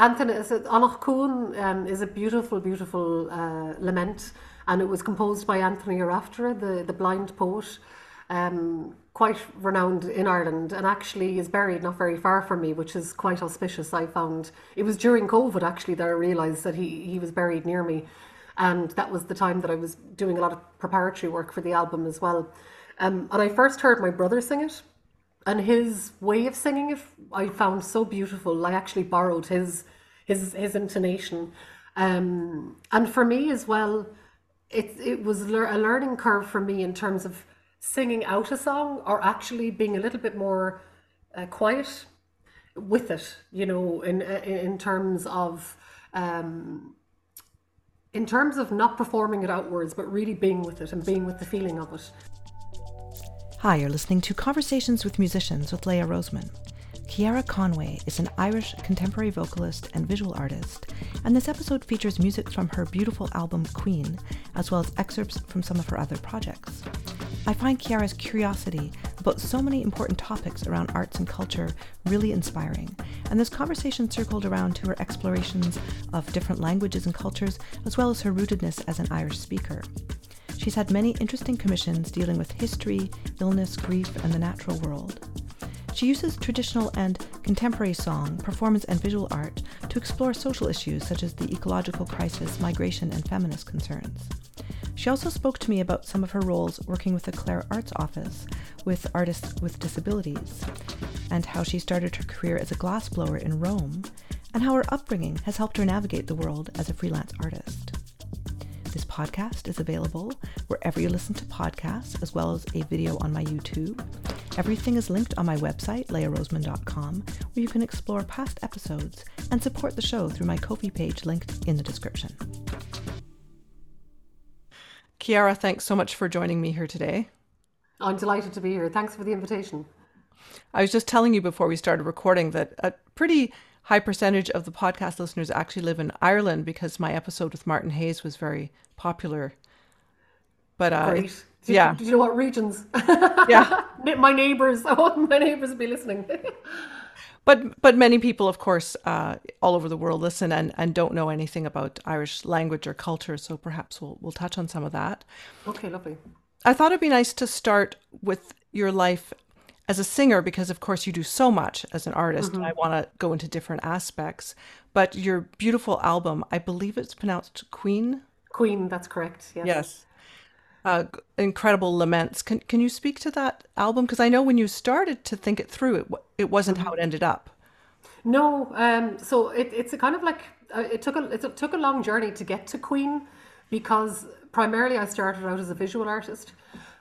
Anthony is it um, is a beautiful, beautiful uh, lament, and it was composed by Anthony Ó Raifteirí, the the blind poet, um, quite renowned in Ireland, and actually is buried not very far from me, which is quite auspicious. I found it was during COVID actually that I realised that he he was buried near me, and that was the time that I was doing a lot of preparatory work for the album as well. Um, and I first heard my brother sing it, and his way of singing it I found so beautiful. I actually borrowed his his his intonation, um, and for me as well, it it was a learning curve for me in terms of singing out a song or actually being a little bit more uh, quiet with it. You know, in in terms of. Um, in terms of not performing it outwards, but really being with it and being with the feeling of it. Hi, you're listening to Conversations with Musicians with Leah Roseman. Ceara Conway is an Irish contemporary vocalist and visual artist, and this episode features music from her beautiful album Caoin, as well as excerpts from some of her other projects. I find Ceara's curiosity about so many important topics around arts and culture really inspiring, and this conversation circled around to her explorations of different languages and cultures, as well as her rootedness as an Irish speaker. She's had many interesting commissions dealing with history, illness, grief, and the natural world. She uses traditional and contemporary song, performance, and visual art to explore social issues such as the ecological crisis, migration, and feminist concerns. She also spoke to me about some of her roles working with the Clare Arts Office with artists with disabilities, and how she started her career as a glassblower in Rome, and how her upbringing has helped her navigate the world as a freelance artist. This podcast is available wherever you listen to podcasts, as well as a video on my YouTube. Everything is linked on my website, leahroseman.com, where you can explore past episodes and support the show through my Ko-fi page linked in the description. Ceara, thanks so much for joining me here today. I'm delighted to be here. Thanks for the invitation. I was just telling you before we started recording that a pretty high percentage of the podcast listeners actually live in Ireland because my episode with Martin Hayes was very popular. But uh, Great. Do, yeah. Do you know what regions? Yeah. my neighbors. I want my neighbors to be listening. but but many people, of course, uh, all over the world listen and, and don't know anything about Irish language or culture. So perhaps we'll we'll touch on some of that. Okay, lovely. I thought it'd be nice to start with your life as a singer because of course you do so much as an artist mm-hmm. and i want to go into different aspects. But your beautiful album i believe it's pronounced Caoin? Caoin that's correct yes, yes. Uh, incredible laments. Can, can you speak to that album? Because i know when you started to think it through it, it wasn't mm-hmm. how it ended up. No um, so it, it's a kind of like uh, it took a it took a long journey to get to Caoin because primarily i started out as a visual artist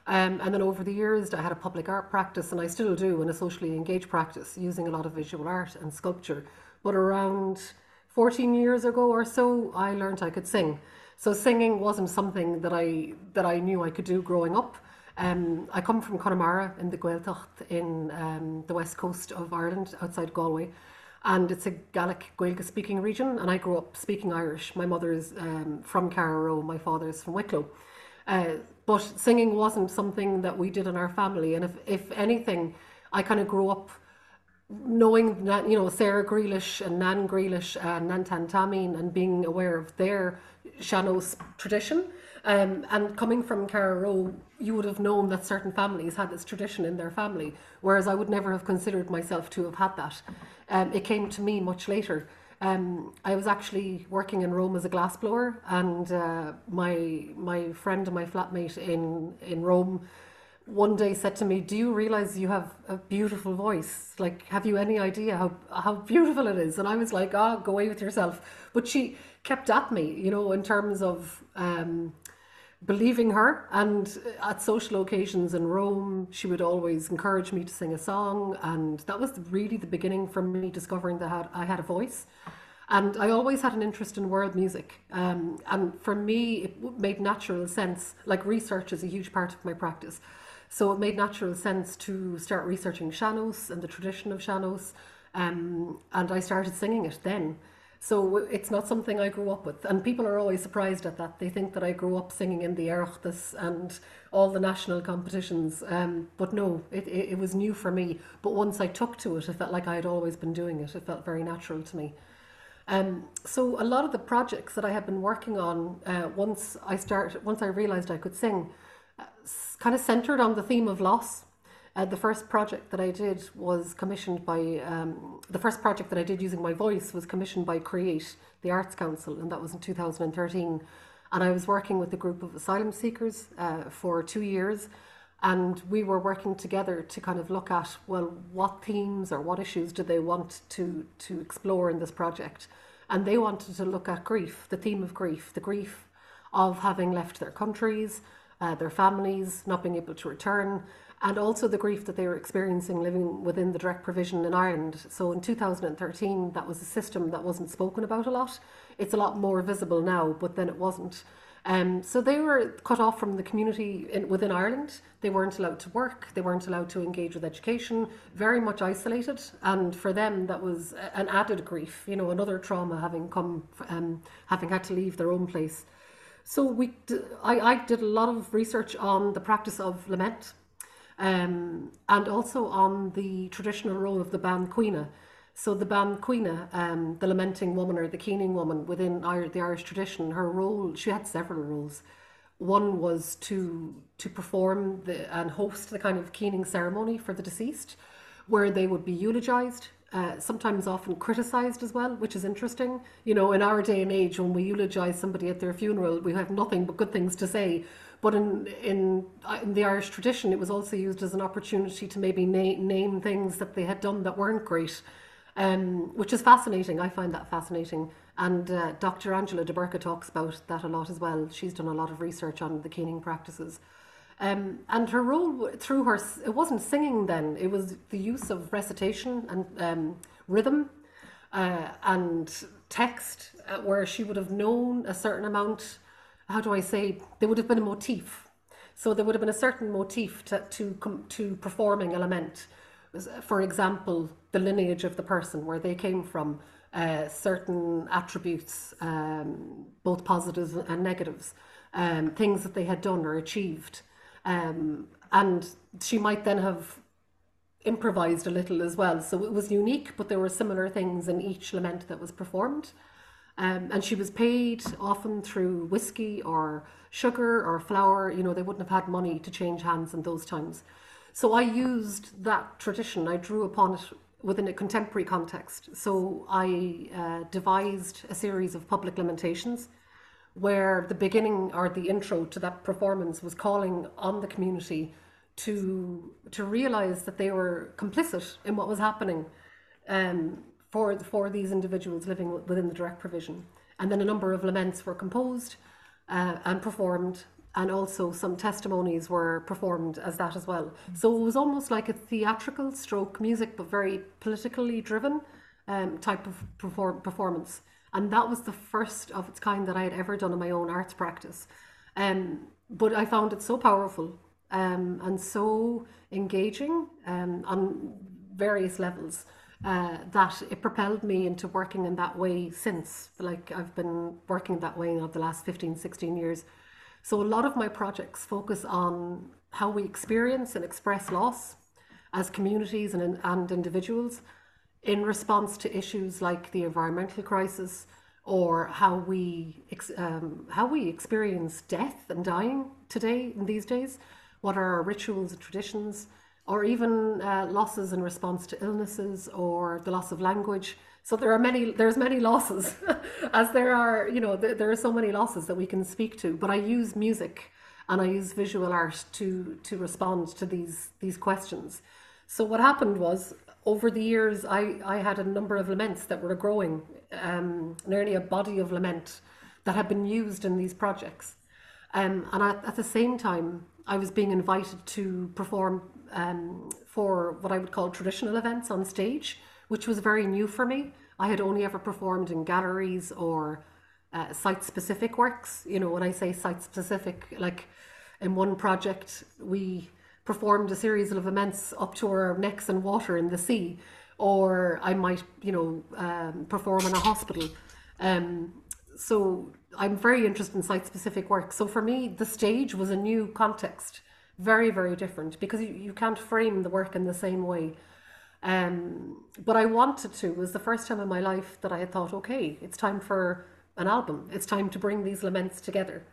um, and then over the years, I had a public art practice, and I still do, and a socially engaged practice using a lot of visual art and sculpture. But around 14 years ago or so, I learned I could sing. So singing wasn't something that I that I knew I could do growing up. Um, I come from Connemara in the Gaeltacht in um, the west coast of Ireland, outside Galway, and it's a Gaelic Gaeilge speaking region. And I grew up speaking Irish. My mother's um, from Carraroe, my father is from Wicklow. Uh, but singing wasn't something that we did in our family. And if, if anything, I kind of grew up knowing that, you know, Sarah Grealish and Nan Grealish and Nan Tom Taimín and being aware of their sean-nós tradition. Um, and coming from Carraroe, you would have known that certain families had this tradition in their family, whereas I would never have considered myself to have had that. Um, it came to me much later. Um, I was actually working in Rome as a glassblower, and uh, my my friend and my flatmate in in Rome one day said to me, "Do you realize you have a beautiful voice? Like, have you any idea how how beautiful it is?" And I was like, "Oh, go away with yourself." But she kept at me, you know, in terms of. Um, believing her and at social occasions in Rome she would always encourage me to sing a song and that was really the beginning for me discovering that I had a voice and I always had an interest in world music um, and for me it made natural sense like research is a huge part of my practice so it made natural sense to start researching sean-nós and the tradition of sean-nós um, and I started singing it then so it's not something I grew up with. And people are always surprised at that. They think that I grew up singing in the Oireachtas and all the national competitions. Um, but no, it, it, it, was new for me. But once I took to it, it felt like I had always been doing it. It felt very natural to me. Um, so a lot of the projects that I had been working on uh, once I start, once I realised I could sing, uh, kind of centred on the theme of loss. Uh, the first project that I did was commissioned by um, the first project that I did using my voice was commissioned by Create, the Arts Council, and that was in 2013. And I was working with a group of asylum seekers uh, for two years and we were working together to kind of look at well what themes or what issues do they want to to explore in this project and they wanted to look at grief the theme of grief the grief of having left their countries uh, their families not being able to return and also the grief that they were experiencing living within the direct provision in Ireland. So in 2013, that was a system that wasn't spoken about a lot. It's a lot more visible now, but then it wasn't. Um, so they were cut off from the community in, within Ireland. They weren't allowed to work. They weren't allowed to engage with education. Very much isolated, and for them that was an added grief. You know, another trauma having come, um, having had to leave their own place. So we, I, I did a lot of research on the practice of lament, um, and also on the traditional role of the Bean Chaointe. So the Bean Chaointe, um, the lamenting woman or the keening woman within the Irish tradition, her role, she had several roles. One was to to perform the, and host the kind of keening ceremony for the deceased, where they would be eulogized, uh, sometimes often criticized as well, which is interesting. You know, in our day and age, when we eulogize somebody at their funeral, we have nothing but good things to say. But in in, uh, in the Irish tradition, it was also used as an opportunity to maybe na- name things that they had done that weren't great um, which is fascinating. I find that fascinating. And uh, Dr. Angela de Burca talks about that a lot as well. She's done a lot of research on the keening practices. Um, and her role through her, it wasn't singing then, it was the use of recitation and um, rhythm uh, and text, uh, where she would have known a certain amount. How do I say? There would have been a motif. So there would have been a certain motif to, to, to performing a lament for example, the lineage of the person, where they came from, uh, certain attributes, um, both positives and negatives, um, things that they had done or achieved. Um, and she might then have improvised a little as well. So it was unique, but there were similar things in each lament that was performed. Um, and she was paid often through whiskey or sugar or flour. You know, they wouldn't have had money to change hands in those times. So I used that tradition, I drew upon it within a contemporary context. So I uh, devised a series of public lamentations where the beginning or the intro to that performance was calling on the community to to realize that they were complicit in what was happening um, for for these individuals living within the direct provision. And then a number of laments were composed uh, and performed and also some testimonies were performed as that as well. So it was almost like a theatrical stroke music, but very politically driven um, type of perform- performance. And that was the first of its kind that I had ever done in my own arts practice. Um, but I found it so powerful um, and so engaging um, on various levels uh, that it propelled me into working in that way since. Like I've been working that way now the last 15, 16 years so a lot of my projects focus on how we experience and express loss as communities and, and individuals in response to issues like the environmental crisis or how we um, how we experience death and dying today in these days what are our rituals and traditions or even uh, losses in response to illnesses or the loss of language so there are many, there's many losses, as there are, you know, there, there are so many losses that we can speak to. But I use music and I use visual art to to respond to these these questions. So what happened was over the years, I I had a number of laments that were growing, um, nearly a body of lament that had been used in these projects. Um, and at, at the same time, I was being invited to perform um, for what I would call traditional events on stage which was very new for me. I had only ever performed in galleries or uh, site specific works. You know, when I say site specific, like in one project, we performed a series of events up to our necks in water in the sea, or I might, you know, um, perform in a hospital. Um, so I'm very interested in site specific work. So for me, the stage was a new context, very, very different because you, you can't frame the work in the same way Um, but I wanted to. It was the first time in my life that I had thought, okay, it's time for an album. It's time to bring these laments together.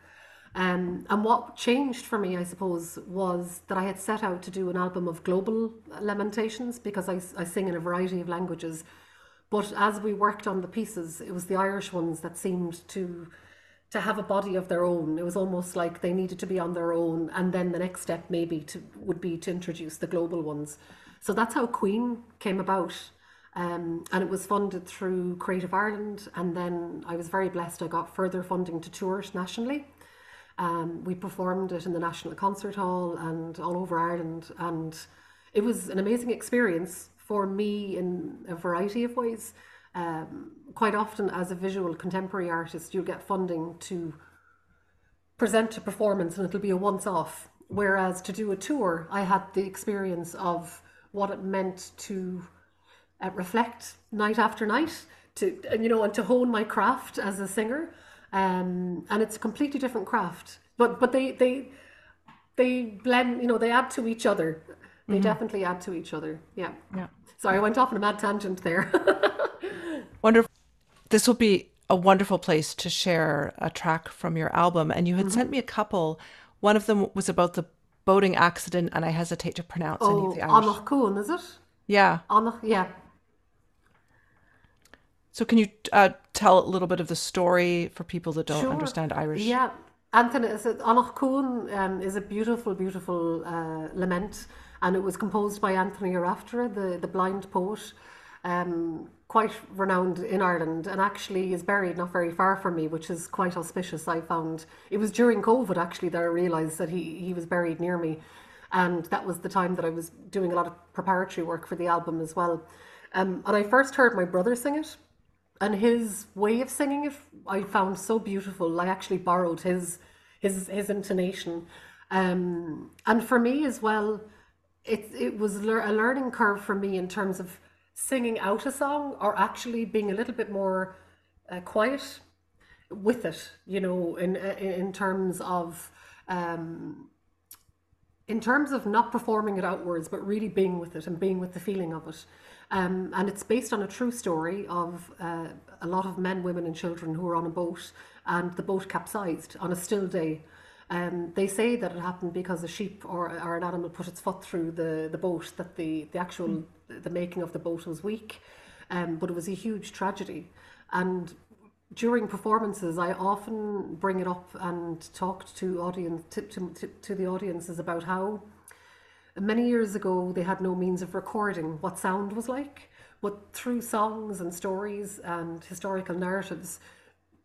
Um, and what changed for me, I suppose, was that I had set out to do an album of global lamentations because I, I sing in a variety of languages. But as we worked on the pieces, it was the Irish ones that seemed to to have a body of their own. It was almost like they needed to be on their own, and then the next step maybe to would be to introduce the global ones. So that's how Caoin came about. Um, and it was funded through Creative Ireland. And then I was very blessed, I got further funding to tour it nationally. Um, we performed it in the National Concert Hall and all over Ireland. And it was an amazing experience for me in a variety of ways. Um, quite often, as a visual contemporary artist, you'll get funding to present a performance and it'll be a once off. Whereas to do a tour, I had the experience of what it meant to uh, reflect night after night, to you know, and to hone my craft as a singer. Um, and it's a completely different craft. But but they they they blend, you know, they add to each other. They mm-hmm. definitely add to each other. Yeah. Yeah. Sorry, I went off on a mad tangent there. wonderful. This will be a wonderful place to share a track from your album. And you had mm-hmm. sent me a couple. One of them was about the boating accident, and I hesitate to pronounce oh, any of the Irish. Anach Cuain, is it? Yeah. Anach, yeah. So can you uh, tell a little bit of the story for people that don't sure. understand Irish? Yeah. Anthony, Anach Cuain um, is a beautiful, beautiful uh, lament, and it was composed by Anthony Ó Raifteirí, the, the blind poet, um, quite renowned in Ireland, and actually is buried not very far from me, which is quite auspicious. I found it was during COVID actually that I realised that he, he was buried near me, and that was the time that I was doing a lot of preparatory work for the album as well. Um, and I first heard my brother sing it and his way of singing it I found so beautiful. I actually borrowed his his his intonation, um, and for me as well, it it was a learning curve for me in terms of singing out a song or actually being a little bit more uh, quiet with it. You know, in in terms of. Um, in terms of not performing it outwards, but really being with it and being with the feeling of it. Um, and it's based on a true story of uh, a lot of men, women, and children who were on a boat and the boat capsized on a still day. Um, they say that it happened because a sheep or, or an animal put its foot through the, the boat, that the, the actual mm. the making of the boat was weak. Um, but it was a huge tragedy. And during performances, I often bring it up and talk to audience to, to, to the audiences about how Many years ago, they had no means of recording what sound was like, but through songs and stories and historical narratives,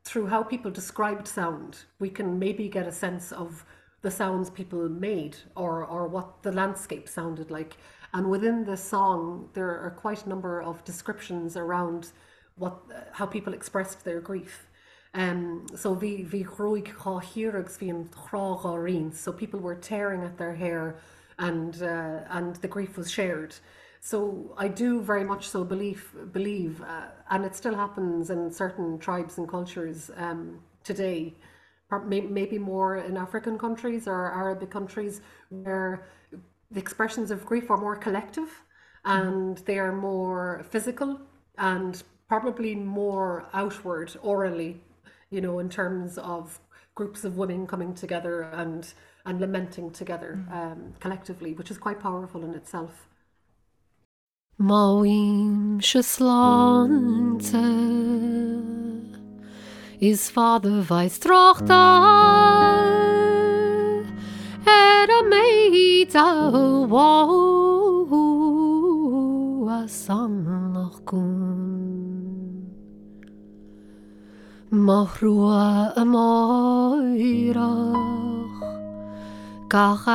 through how people described sound, we can maybe get a sense of the sounds people made or, or what the landscape sounded like. And within the song, there are quite a number of descriptions around what how people expressed their grief. Um, so so people were tearing at their hair and uh, and the grief was shared. So I do very much so believe believe, uh, and it still happens in certain tribes and cultures um, today. Maybe more in African countries or Arabic countries where the expressions of grief are more collective and they are more physical and probably more outward orally, you know, in terms of groups of women coming together and and lamenting together mm. um, collectively, which is quite powerful in itself. Moim słońce i vader wijs trochta era meita wo a san noch kun mach ruhe a moirach kach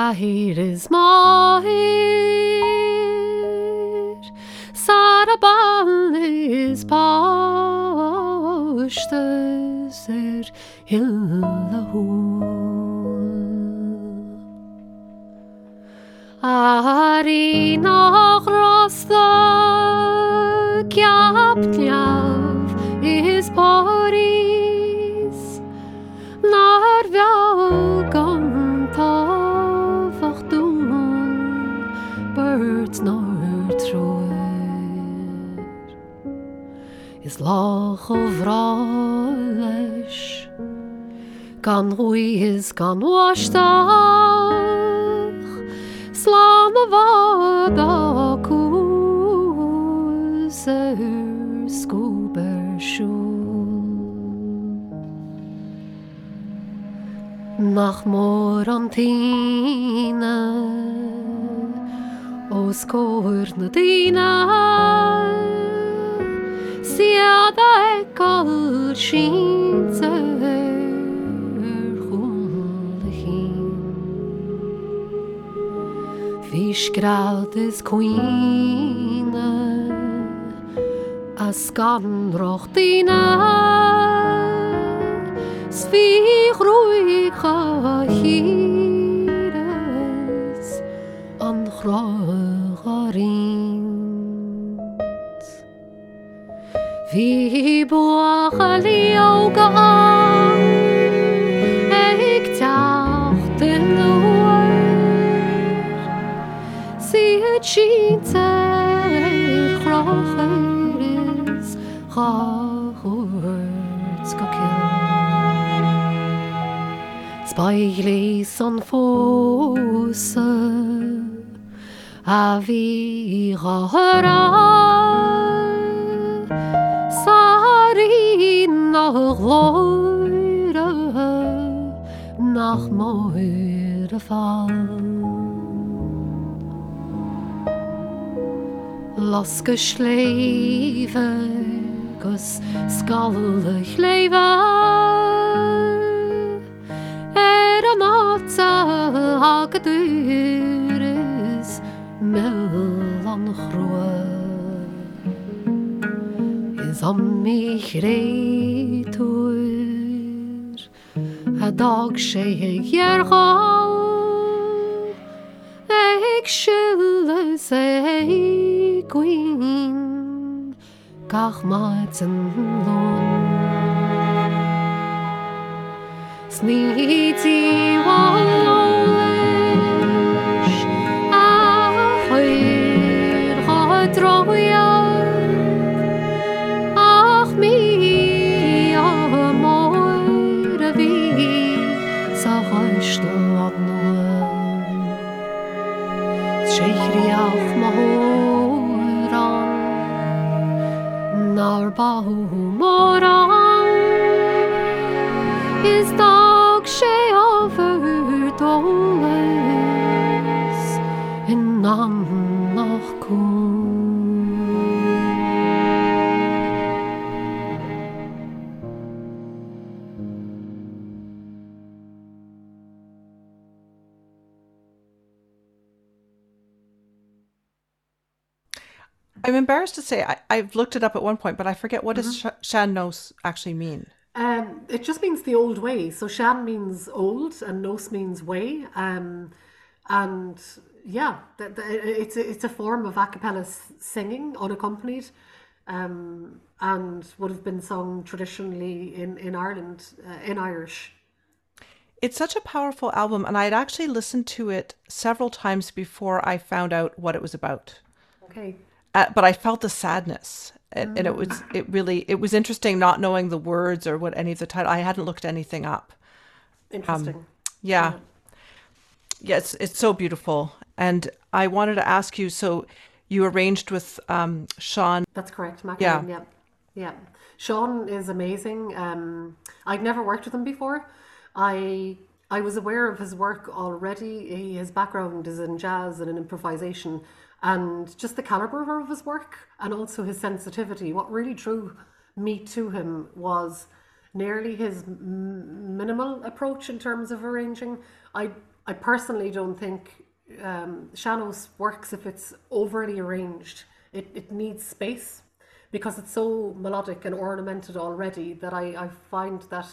er hillahú Arí nach rasta ceapt leamh is Paris. Nar bheall gan tá birds nóir is lách ó bhrá leis. Gan roií is gan nuaisteach Slá a bhda cú scúbersú nach mór antíine ó scóir na daine siad gal sínsa Bhí scráalt is cuioine a scanrochttaíine Sví roicha híras Bhí bucha líoga an ag teach den nuair siad sínta chráchairis chaúirt go cill. Spailí san fósa a bhí rárá Saí nach láire nach móir a fall. Las go sléve gus sskalich léve Er an náta hagadur is me an chroe Is an mí réúir a dag sé dheará Ag siile sé cuioin gach maid an lo Nar I'm embarrassed to say I, I've looked it up at one point, but I forget what does sh- Sean Nós actually mean. Um, it just means the old way. So Shan means old and Nos means way. Um, and yeah, th- th- it's a, it's a form of a cappella singing unaccompanied um, and would have been sung traditionally in, in Ireland uh, in Irish. It's such a powerful album, and I had actually listened to it several times before I found out what it was about. Okay. Uh, but I felt the sadness, and, and it was it really it was interesting not knowing the words or what any of the title. I hadn't looked anything up. Interesting. Yeah, yeah, it's it's so beautiful, and I wanted to ask you. So, you arranged with um, Sean. That's correct, Mac Erlaine. Yeah. Yeah. yeah. Sean is amazing. Um, I'd never worked with him before. I I was aware of his work already. He, his background is in jazz and in improvisation, and just the caliber of his work and also his sensitivity. What really drew me to him was nearly his m- minimal approach in terms of arranging. I I personally don't think um, sean-nós works if it's overly arranged. It, it needs space because it's so melodic and ornamented already that I, I find that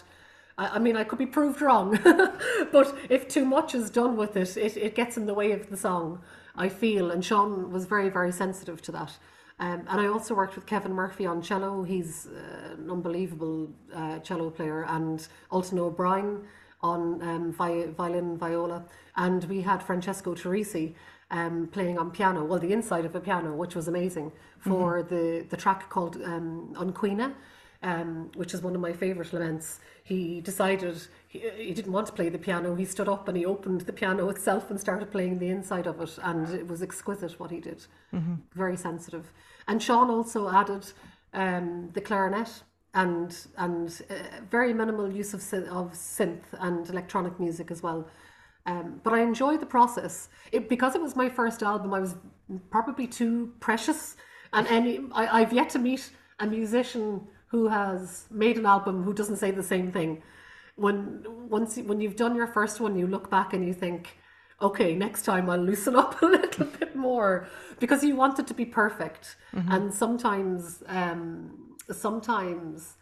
I, I mean I could be proved wrong but if too much is done with it, it it gets in the way of the song I feel and Sean was very very sensitive to that. Um, and I also worked with Kevin Murphy on cello. He's uh, an unbelievable uh, cello player and Alton O'Brien on um, vi- violin viola. And we had Francesco Turrisi um, playing on piano, well, the inside of a piano, which was amazing, for the, the track called um, Unqueena, um, which is one of my favourite laments. He decided he, he didn't want to play the piano. He stood up and he opened the piano itself and started playing the inside of it, and it was exquisite what he did. Very sensitive. And Sean also added um, the clarinet and and uh, very minimal use of of synth and electronic music as well. Um, but I enjoyed the process it, because it was my first album. I was probably too precious, and any I, I've yet to meet a musician who has made an album who doesn't say the same thing. When once you- when you've done your first one, you look back and you think, okay, next time I'll loosen up a little bit more because you want it to be perfect, and sometimes um, sometimes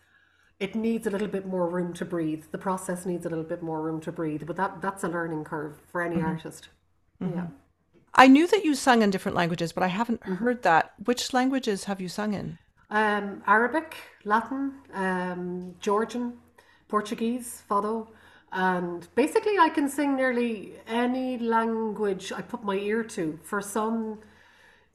it needs a little bit more room to breathe. The process needs a little bit more room to breathe, but that that's a learning curve for any artist. Yeah. I knew that you sung in different languages, but I haven't Mm-hmm. heard that. Which languages have you sung in? Um, Arabic, Latin, um, Georgian, Portuguese, Fado, and basically I can sing nearly any language I put my ear to. For some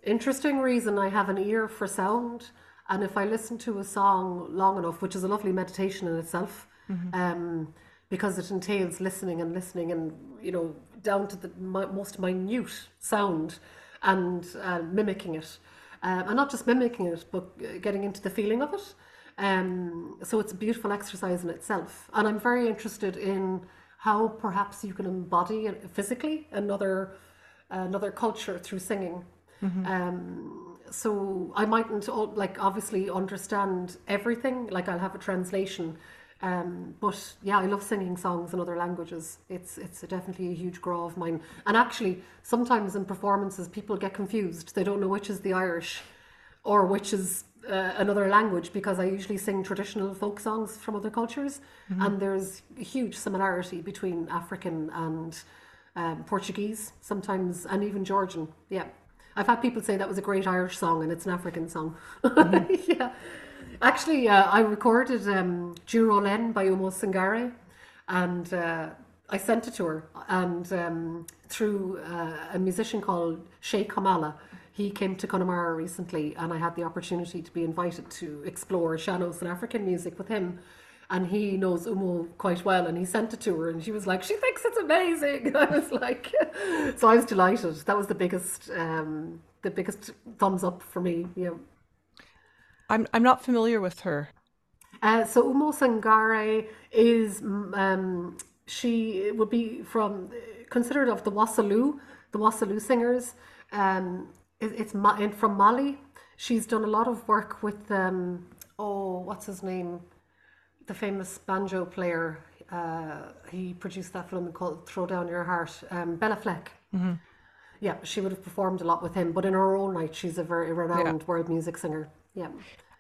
interesting reason, I have an ear for sound, and if I listen to a song long enough, which is a lovely meditation in itself, um, because it entails listening and listening, and you know down to the most minute sound and uh, mimicking it, um, and not just mimicking it, but uh, getting into the feeling of it. Um, so it's a beautiful exercise in itself, and I'm very interested in how perhaps you can embody physically another another culture through singing. Um, so I mightn't like obviously understand everything. Like I'll have a translation, um, but yeah, I love singing songs in other languages. It's it's a definitely a huge grow of mine. And actually, sometimes in performances, people get confused. They don't know which is the Irish, or which is uh, another language because I usually sing traditional folk songs from other cultures, and there's a huge similarity between African and um, Portuguese, sometimes, and even Georgian. Yeah. I've had people say that was a great Irish song and it's an African song. yeah. Actually, uh, I recorded um, Juro Len by Oumou Sangaré and uh, I sent it to her. And um, through uh, a musician called Shay Kamala, he came to Connemara recently and I had the opportunity to be invited to explore sean-nós and African music with him. And he knows Oumou quite well and he sent it to her and she was like she thinks it's amazing. I was like so I was delighted. That was the biggest um the biggest thumbs up for me yeah. I'm I'm not familiar with her. uh, so Oumou Sangaré is um she would be from considered of the Wassoulou the Wassoulou singers. Um it's Ma- and from Mali she's done a lot of work with um oh what's his name the famous banjo player. Uh, he produced that film called "Throw Down Your Heart." Um, Bela Fleck. Yeah, she would have performed a lot with him, but in her own right, she's a very renowned world music singer. Yeah,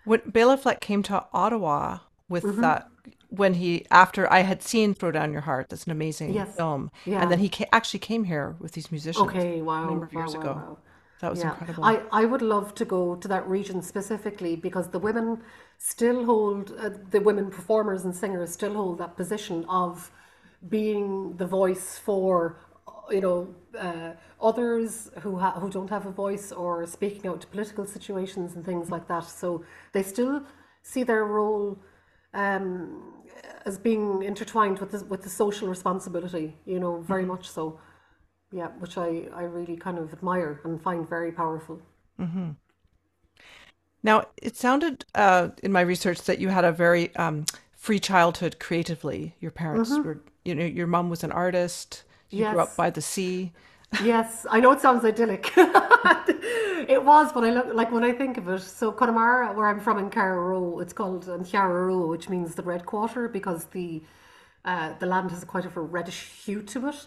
When Bela Fleck came to Ottawa with Mm-hmm. that, when he after I had seen "Throw Down Your Heart," that's an amazing Yes. film, Yeah. and then he ca- actually came here with these musicians. Okay, wow, a number of wow, years wow, ago. wow. That was yeah. incredible. I, I would love to go to that region specifically because the women still hold, uh, the women performers and singers still hold that position of being the voice for, you know, uh, others who ha- who don't have a voice or speaking out to political situations and things like that. So they still see their role um, as being intertwined with the, with the social responsibility, you know, very much so. Yeah, which I, I really kind of admire and find very powerful. Now, it sounded uh, in my research that you had a very um, free childhood creatively. Your parents were, you know, your mom was an artist. You grew Mm-hmm. Up by the sea. Yes, I know it sounds idyllic. it was, but I look like when I think of it. So Connemara, where I'm from in Carraroe, it's called Cheathrú Rua, which means the red quarter because the uh, the land has quite of a reddish hue to it,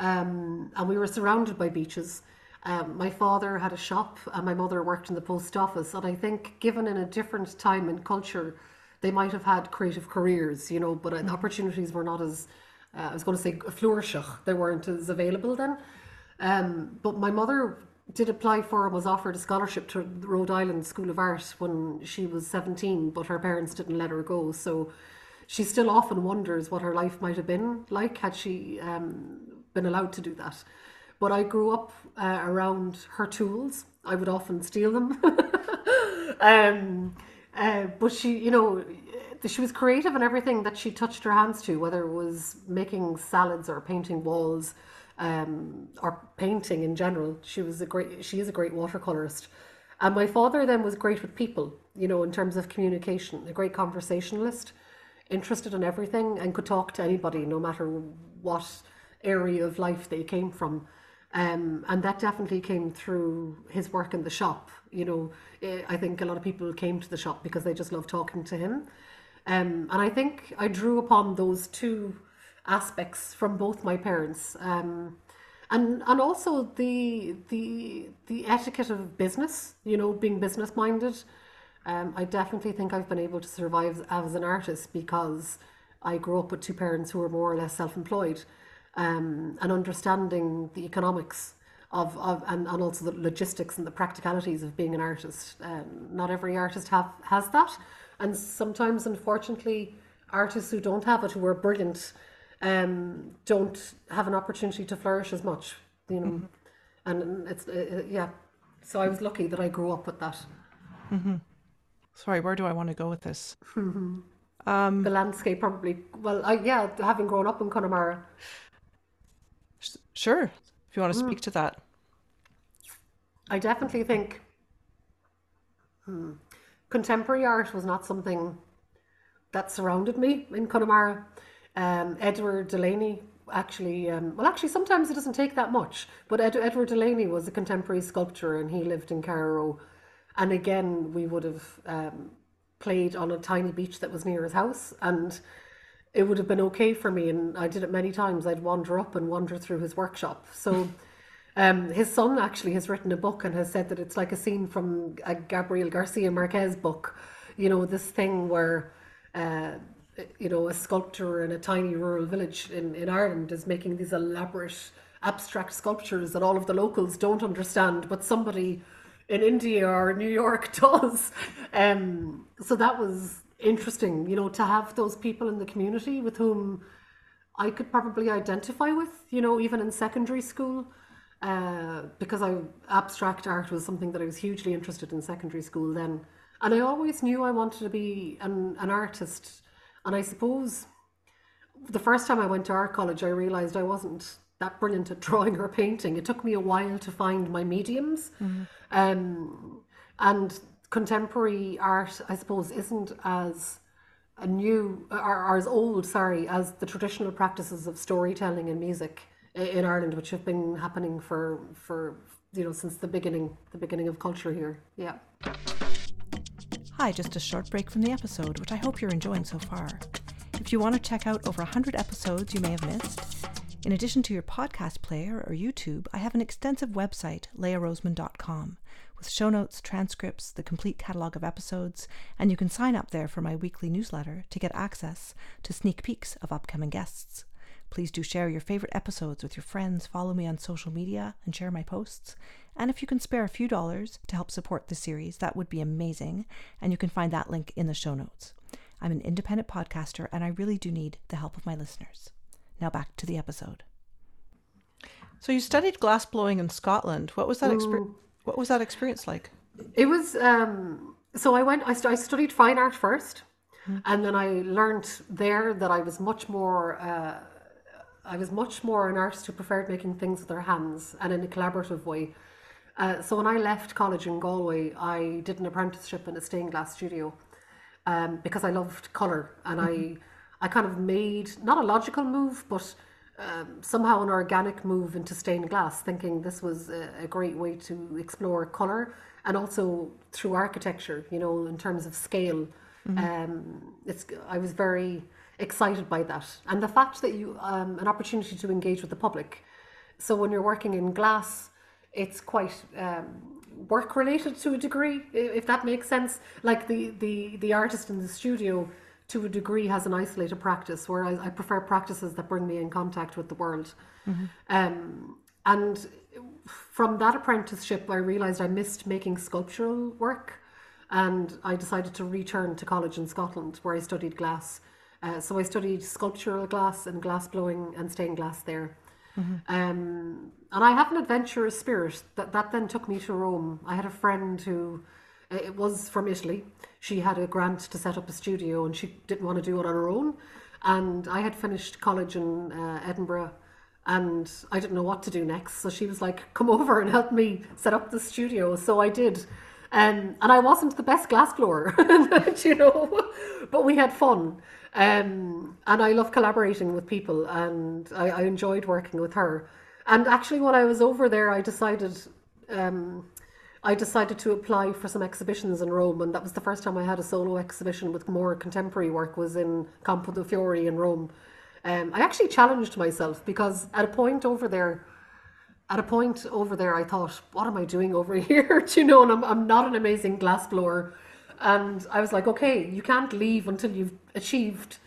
um, and we were surrounded by beaches. Um, my father had a shop, and my mother worked in the post office. And I think, given in a different time and culture, they might have had creative careers, you know, but uh, the opportunities were not as uh, I was going to say flourishing. They weren't as available then. Um, but my mother did apply for and was offered a scholarship to the Rhode Island School of Art when she was 17, but her parents didn't let her go. So she still often wonders what her life might have been like had she um, been allowed to do that. but I grew up uh, around her tools. I would often steal them. um, uh, but she, you know, she was creative in everything that she touched her hands to, whether it was making salads or painting walls um, or painting in general. She was a great. She is a great watercolorist. And my father then was great with people, you know, in terms of communication, a great conversationalist, interested in everything and could talk to anybody, no matter what area of life they came from. Um, and that definitely came through his work in the shop. You know, eh, I think a lot of people came to the shop because they just loved talking to him. Um, and I think I drew upon those two aspects from both my parents. Um, and and also the the the etiquette of business, you know, being business minded. Um, I definitely think I've been able to survive as an artist because I grew up with two parents who were more or less self-employed, um, and understanding the economics of, of and, and also the logistics and the practicalities of being an artist. Um, not every artist have has that, and sometimes, unfortunately, artists who don't have it, who are brilliant, um, don't have an opportunity to flourish as much. You know, mm-hmm. and it's uh, yeah. So I was lucky that I grew up with that. Mm-hmm. Sorry, where do I want to go with this? Um, the landscape probably. Well, I, yeah, having grown up in Connemara. Sure, if you want to speak mm. to that. I definitely think hmm, contemporary art was not something that surrounded me in Connemara. Um, Edward Delaney actually, um, well, actually, sometimes it doesn't take that much. But Ed- Edward Delaney was a contemporary sculptor and he lived in Carraroe. And again, we would have um, played on a tiny beach that was near his house. And it would have been okay for me. And I did it many times. I'd wander up and wander through his workshop. So um, his son actually has written a book and has said that it's like a scene from a Gabriel Garcia Marquez book. You know, this thing where. Uh, you know, a sculptor in a tiny rural village in, in Ireland is making these elaborate abstract sculptures that all of the locals don't understand, but somebody in India or New York does. Um, so that was interesting, you know, to have those people in the community with whom I could probably identify with, you know, even in secondary school. Uh, because I abstract art was something that I was hugely interested in secondary school then, and I always knew I wanted to be an, an artist and I suppose the first time I went to art college, I realized I wasn't that brilliant at drawing or painting. It took me a while to find my mediums. Mm-hmm. Um, and contemporary art, I suppose, isn't as a new or, or, as old, sorry, as the traditional practices of storytelling and music in Ireland, which have been happening for for you know since the beginning, the beginning of culture here. Yeah. Hi, just a short break from the episode, which I hope you're enjoying so far. If you want to check out over 100 episodes you may have missed, in addition to your podcast player or YouTube, I have an extensive website, leahroseman.com, with show notes, transcripts, the complete catalogue of episodes, and you can sign up there for my weekly newsletter to get access to sneak peeks of upcoming guests. Please do share your favorite episodes with your friends, follow me on social media, and share my posts. And if you can spare a few dollars to help support the series, that would be amazing. And you can find that link in the show notes. I'm an independent podcaster, and I really do need the help of my listeners. Now back to the episode. So you studied glass blowing in Scotland. What was that experience? What was that experience like? It was um, so I went. I, st- I studied fine art 1st mm-hmm. and then I learned there that I was much more. Uh, I was much more an artist who preferred making things with their hands and in a collaborative way. Uh, so when I left college in Galway, I did an apprenticeship in a stained glass studio um, because I loved color, and mm-hmm. I I kind of made not a logical move, but um, somehow an organic move into stained glass, thinking this was a, a great way to explore color and also through architecture. You know, in terms of scale, mm-hmm. um, it's I was very excited by that. And the fact that you um, an opportunity to engage with the public. So when you're working in glass, it's quite um, work related to a degree, if that makes sense. Like the the the artist in the studio, to a degree, has an isolated practice, whereas I prefer practices that bring me in contact with the world. Mm-hmm. Um, and from that apprenticeship, I realized I missed making sculptural work, and I decided to return to college in Scotland, where I studied glass uh, so I studied sculptural glass and glass blowing and stained glass there. Um, and I have an adventurous spirit that, that then took me to Rome. I had a friend who it was from Italy. She had a grant to set up a studio and she didn't want to do it on her own. And I had finished college in uh, Edinburgh and I didn't know what to do next. So she was like, come over and help me set up the studio. So I did. Um, and I wasn't the best glassblower, you know, but we had fun. Um, and I love collaborating with people and I, I enjoyed working with her. And actually, when I was over there, I decided um, I decided to apply for some exhibitions in Rome, and that was the first time I had a solo exhibition with more contemporary work. Was in Campo de Fiori in Rome. Um, I actually challenged myself because at a point over there, at a point over there, I thought, "What am I doing over here?" Do you know, and I'm I'm not an amazing glassblower, and I was like, "Okay, you can't leave until you've achieved."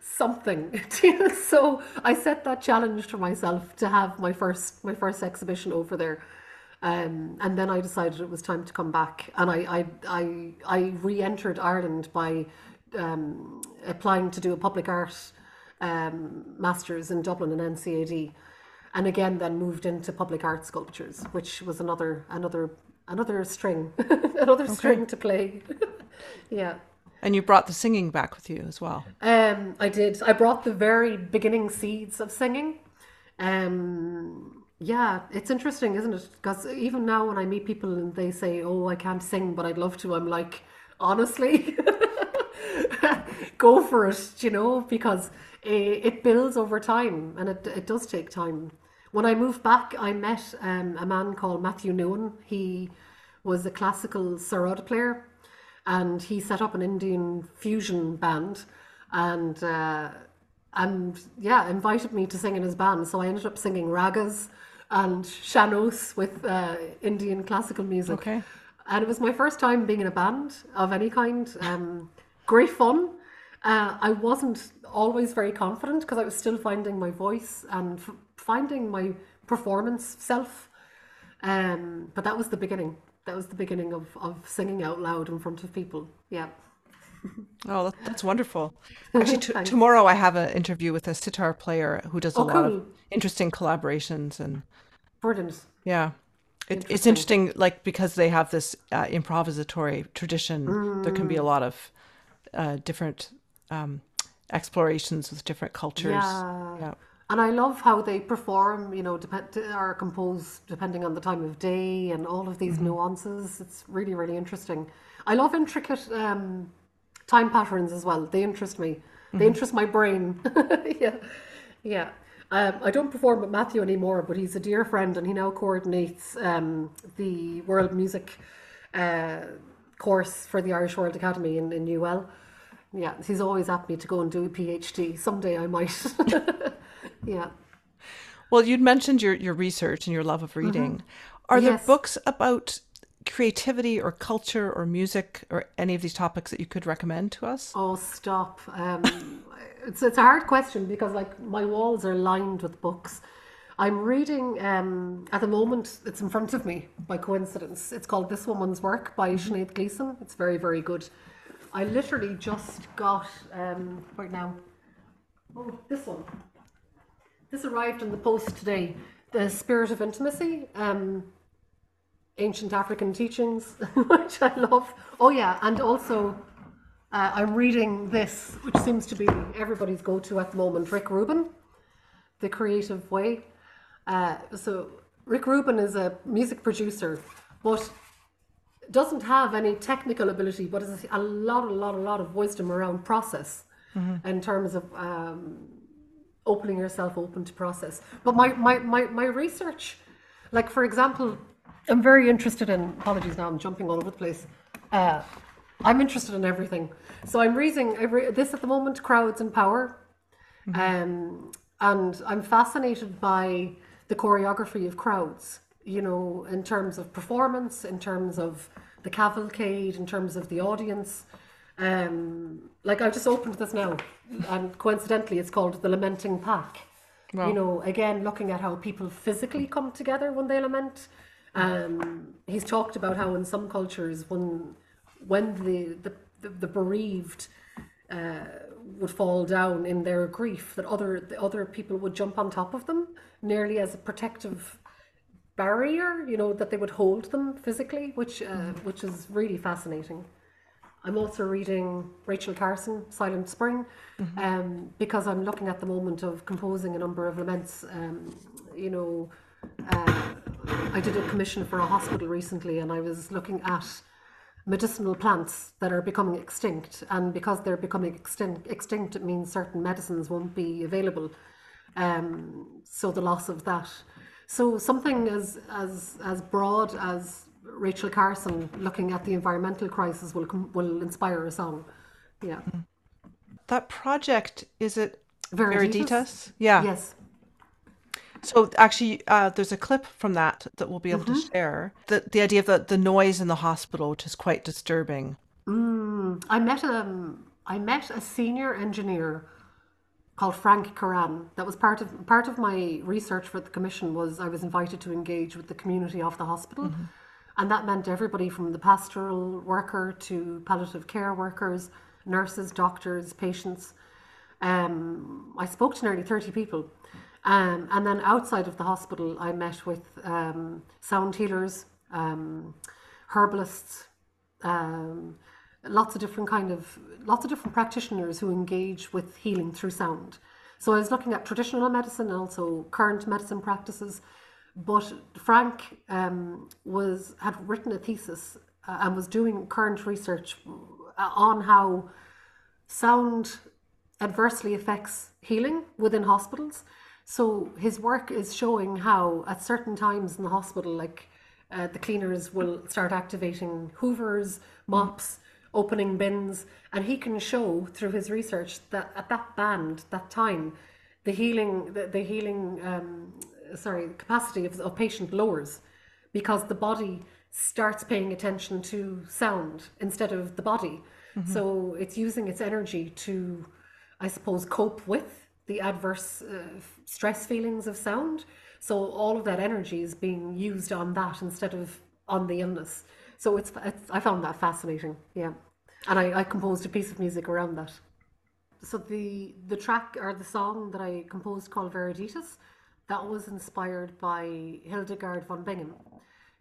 something. so I set that challenge for myself to have my first my first exhibition over there. Um, and then I decided it was time to come back, and I I I, I re-entered Ireland by um, applying to do a public art um, masters in Dublin and NCAD, and again then moved into public art sculptures, which was another another another string, another okay. string to play. yeah. And you brought the singing back with you as well. Um, I did. I brought the very beginning seeds of singing. Um, yeah, it's interesting, isn't it? Because even now, when I meet people and they say, "Oh, I can't sing, but I'd love to," I'm like, honestly, go for it. You know, because it, it, builds over time, and it it does take time. When I moved back, I met um, a man called Matthew Noone. He was a classical sarod player and he set up an Indian fusion band, and uh, and yeah, invited me to sing in his band. So I ended up singing ragas and sean-nós with uh, Indian classical music. Okay. And it was my first time being in a band of any kind. Um, great fun. Uh, I wasn't always very confident because I was still finding my voice and f- finding my performance self. Um, but that was the beginning that was the beginning of, of singing out loud in front of people. Yeah. Oh, that's wonderful. Actually, t- tomorrow I have an interview with a sitar player who does a oh, lot cool. of interesting collaborations and. Brilliant. Yeah. It, interesting. It's interesting, like, because they have this uh, improvisatory tradition, mm. there can be a lot of uh, different um, explorations with different cultures. Yeah. yeah. And I love how they perform, you know, depend or compose depending on the time of day and all of these mm-hmm. nuances. It's really, really interesting. I love intricate um, time patterns as well. They interest me. They mm-hmm. interest my brain. yeah, yeah. Um, I don't perform with Matthew anymore, but he's a dear friend, and he now coordinates um, the World Music uh, course for the Irish World Academy in, in UL. Yeah, he's always asked me to go and do a PhD. Someday I might. yeah. Well, you'd mentioned your, your research and your love of reading. Mm-hmm. Are yes. there books about creativity or culture or music or any of these topics that you could recommend to us? Oh, stop. Um, it's, it's a hard question because, like, my walls are lined with books. I'm reading um, at the moment, it's in front of me by coincidence. It's called This Woman's Work by mm-hmm. Sinead Gleeson. It's very, very good. I literally just got, um, right now, oh, this one. This arrived in the post today. The Spirit of Intimacy, um, Ancient African Teachings, which I love. Oh, yeah, and also uh, I'm reading this, which seems to be everybody's go to at the moment Rick Rubin, The Creative Way. Uh, so, Rick Rubin is a music producer, but doesn't have any technical ability, but has a lot, a lot, a lot of wisdom around process mm-hmm. in terms of um, opening yourself open to process. But my, my, my, my research, like for example, I'm very interested in, apologies now, I'm jumping all over the place. Uh, I'm interested in everything. So I'm reading every, this at the moment, Crowds and Power. Mm-hmm. Um, and I'm fascinated by the choreography of crowds, you know, in terms of performance, in terms of the cavalcade, in terms of the audience. Um, like I just opened this now, and coincidentally, it's called the Lamenting Pack. Wow. You know, again, looking at how people physically come together when they lament. Um, he's talked about how in some cultures, when when the the, the, the bereaved uh, would fall down in their grief, that other the other people would jump on top of them, nearly as a protective barrier. You know that they would hold them physically, which uh, which is really fascinating. I'm also reading Rachel Carson, Silent Spring, um, because I'm looking at the moment of composing a number of laments. Um, you know, uh, I did a commission for a hospital recently, and I was looking at medicinal plants that are becoming extinct, and because they're becoming extinct, extinct it means certain medicines won't be available. Um, so the loss of that. So something as as as broad as Rachel Carson looking at the environmental crisis will will inspire a song. Yeah. That project is it Viriditas? Viriditas? Yeah. Yes. So actually, uh, there's a clip from that that we'll be able to share. The the idea of the, the noise in the hospital, which is quite disturbing. I met um I met a senior engineer called Frank Karan. That was part of part of my research for the commission was I was invited to engage with the community of the hospital. And that meant everybody from the pastoral worker to palliative care workers, nurses, doctors, patients. Um, I spoke to nearly 30 people. Um, and then outside of the hospital, I met with um, sound healers, um, herbalists, um, lots of different kind of lots of different practitioners who engage with healing through sound. So I was looking at traditional medicine and also current medicine practices. But Frank um, was had written a thesis uh, and was doing current research uh, on how sound adversely affects healing within hospitals. So his work is showing how at certain times in the hospital, like uh, the cleaners will start activating hoovers, mops, opening bins, and he can show through his research that at that band, that time, the healing, the, the healing, um, sorry, capacity of, of patient lowers because the body starts paying attention to sound instead of the body. So it's using its energy to, I suppose, cope with the adverse uh, stress feelings of sound. So all of that energy is being used on that instead of on the illness. So it's, it's I found that fascinating. Yeah, and I, I composed a piece of music around that. So the the track or the song that I composed called Viriditas, that was inspired by Hildegard von Bingen,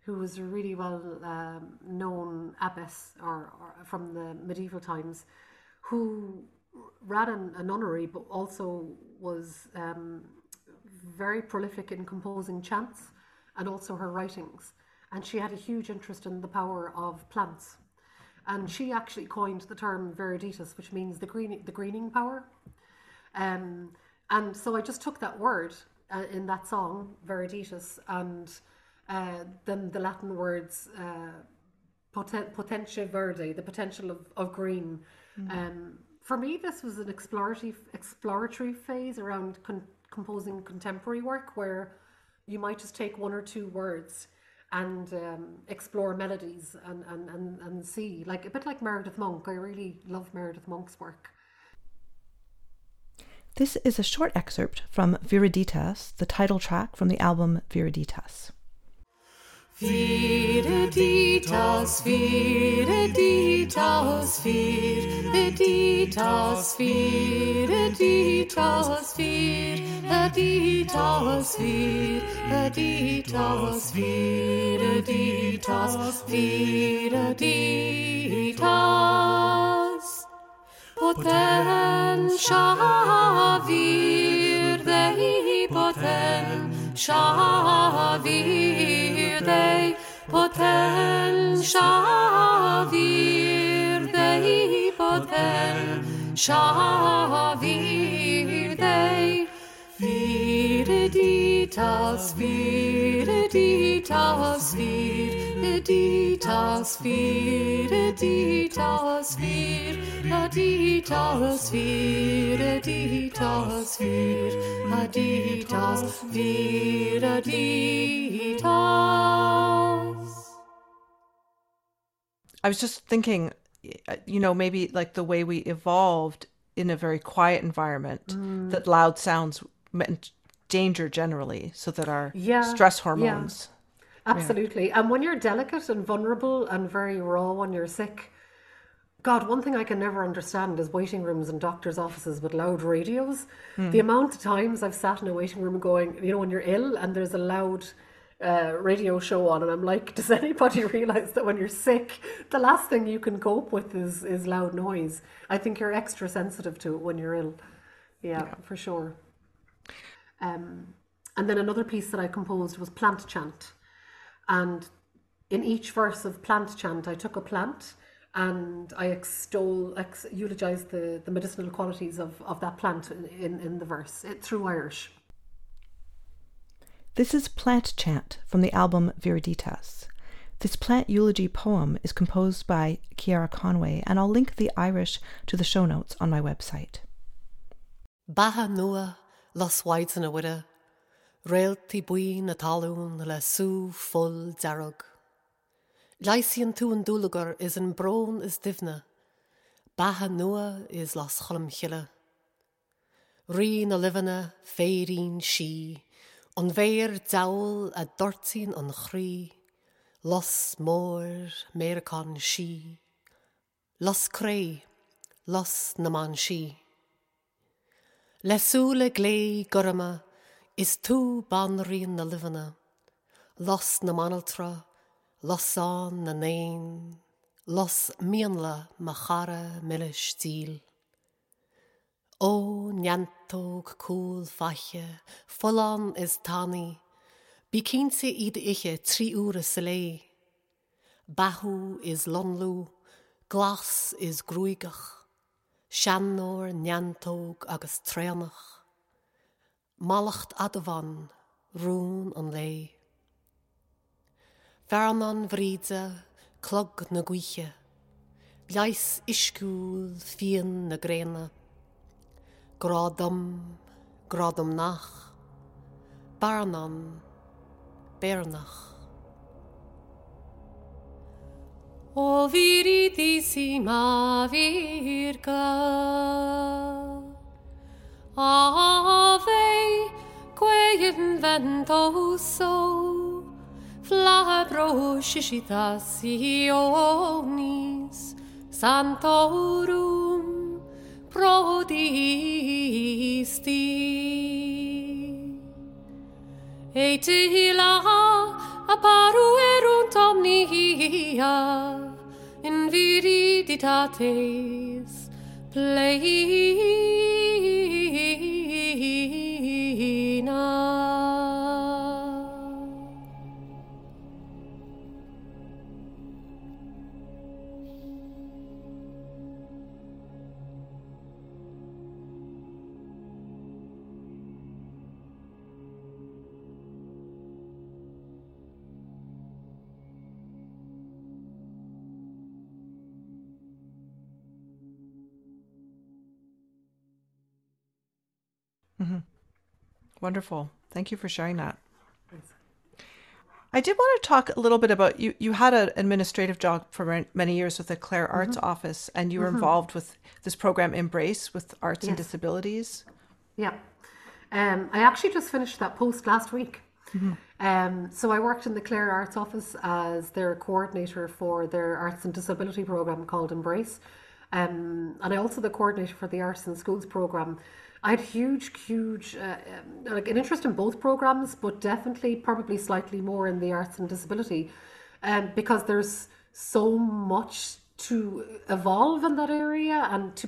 who was a really well um, known abbess or, or from the medieval times, who ran an, a nunnery but also was um, very prolific in composing chants and also her writings. And she had a huge interest in the power of plants. And she actually coined the term viriditas, which means the green, the greening power. Um, and so I just took that word uh, in that song, viriditas, and uh, then the Latin words uh, poten- potentia verde, the potential of, of green. Um, for me, this was an exploratory exploratory phase around con- composing contemporary work, where you might just take one or two words and um, explore melodies and, and, and, and see, like a bit like Meredith Monk. I really love Meredith Monk's work. This is a short excerpt from Viriditas, the title track from the album Viriditas. Viriditas, viriditas, viriditas, viriditas, viriditas, viriditas, viriditas, viriditas. Potentia vir Dei, potentia vir Dei, potentia vir Dei, potentia vir Dei. Viriditas, viriditas, viriditas, viriditas, viriditas, viriditas, viriditas, viriditas. I was just thinking, uh, you know, maybe like the way we evolved in a very quiet environment, that loud sounds meant danger generally, so that our Yeah, stress yeah. Absolutely. And when you're delicate and vulnerable and very raw when you're sick, God, one thing I can never understand is waiting rooms and doctors' offices with loud radios. The amount of times I've sat in a waiting room going, you know, when you're ill and there's a loud uh, radio show on, and I'm like, does anybody realize that when you're sick, the last thing you can cope with is, is loud noise? I think you're extra sensitive to it when you're ill. Yeah, for sure. Um, and then another piece that I composed was Plant Chant. And in each verse of Plant Chant, I took a plant and I extol, ex- eulogized the, the medicinal qualities of, of that plant in, in, in the verse it, through Irish. This is Plant Chant from the album Viriditas. This plant eulogy poem is composed by Ceara Conway, and I'll link the Irish to the show notes on my website. Batha nua las waid na wide, réaltí buí na talún le sú full darug. Leisian tú an dúlagar is an brón is divna, Batha nua is las cholam chile. Rí na livana féirín si, an bhéir dail a dortín an chrí, Los mór méraán si, Los cré, los na man si. Lesúla glé gorama is tú banríon na livana, Los na manaltra, losán na néin, Los mianla ma chara milliis stíl. Ó neantóg cúl faiche, Folán is tanní, Bí cínsa iad ihe trí úra sa lé. Bathú is lonlú, glas is grúigach, Seanóir neantóg agus trénach. Malacht adamhan rún an lé. Fernan bhríide clog na gcuiche, Leis iscúil fion na gréine, Grádam, grádam nach, Barnan, Bernach. O viridissima Virga Ave, quae inventoso, flabro sciscitas ionis, santorum prodisti. Et illa apparuerunt omnia in viriditates pleis. Pleina. Wonderful. Thank you for sharing that. I did want to talk a little bit about you. You had an administrative job for many years with the Clare Arts Office, and you were involved with this program Embrace with arts and disabilities. Yeah. Um, I actually just finished that post last week. Um, so I worked in the Clare Arts office as their coordinator for their arts and disability program called Embrace. Um, and I also the coordinator for the arts and schools program. I had huge, huge, uh, um, like an interest in both programs, but definitely probably slightly more in the arts and disability, um, because there's so much to evolve in that area and to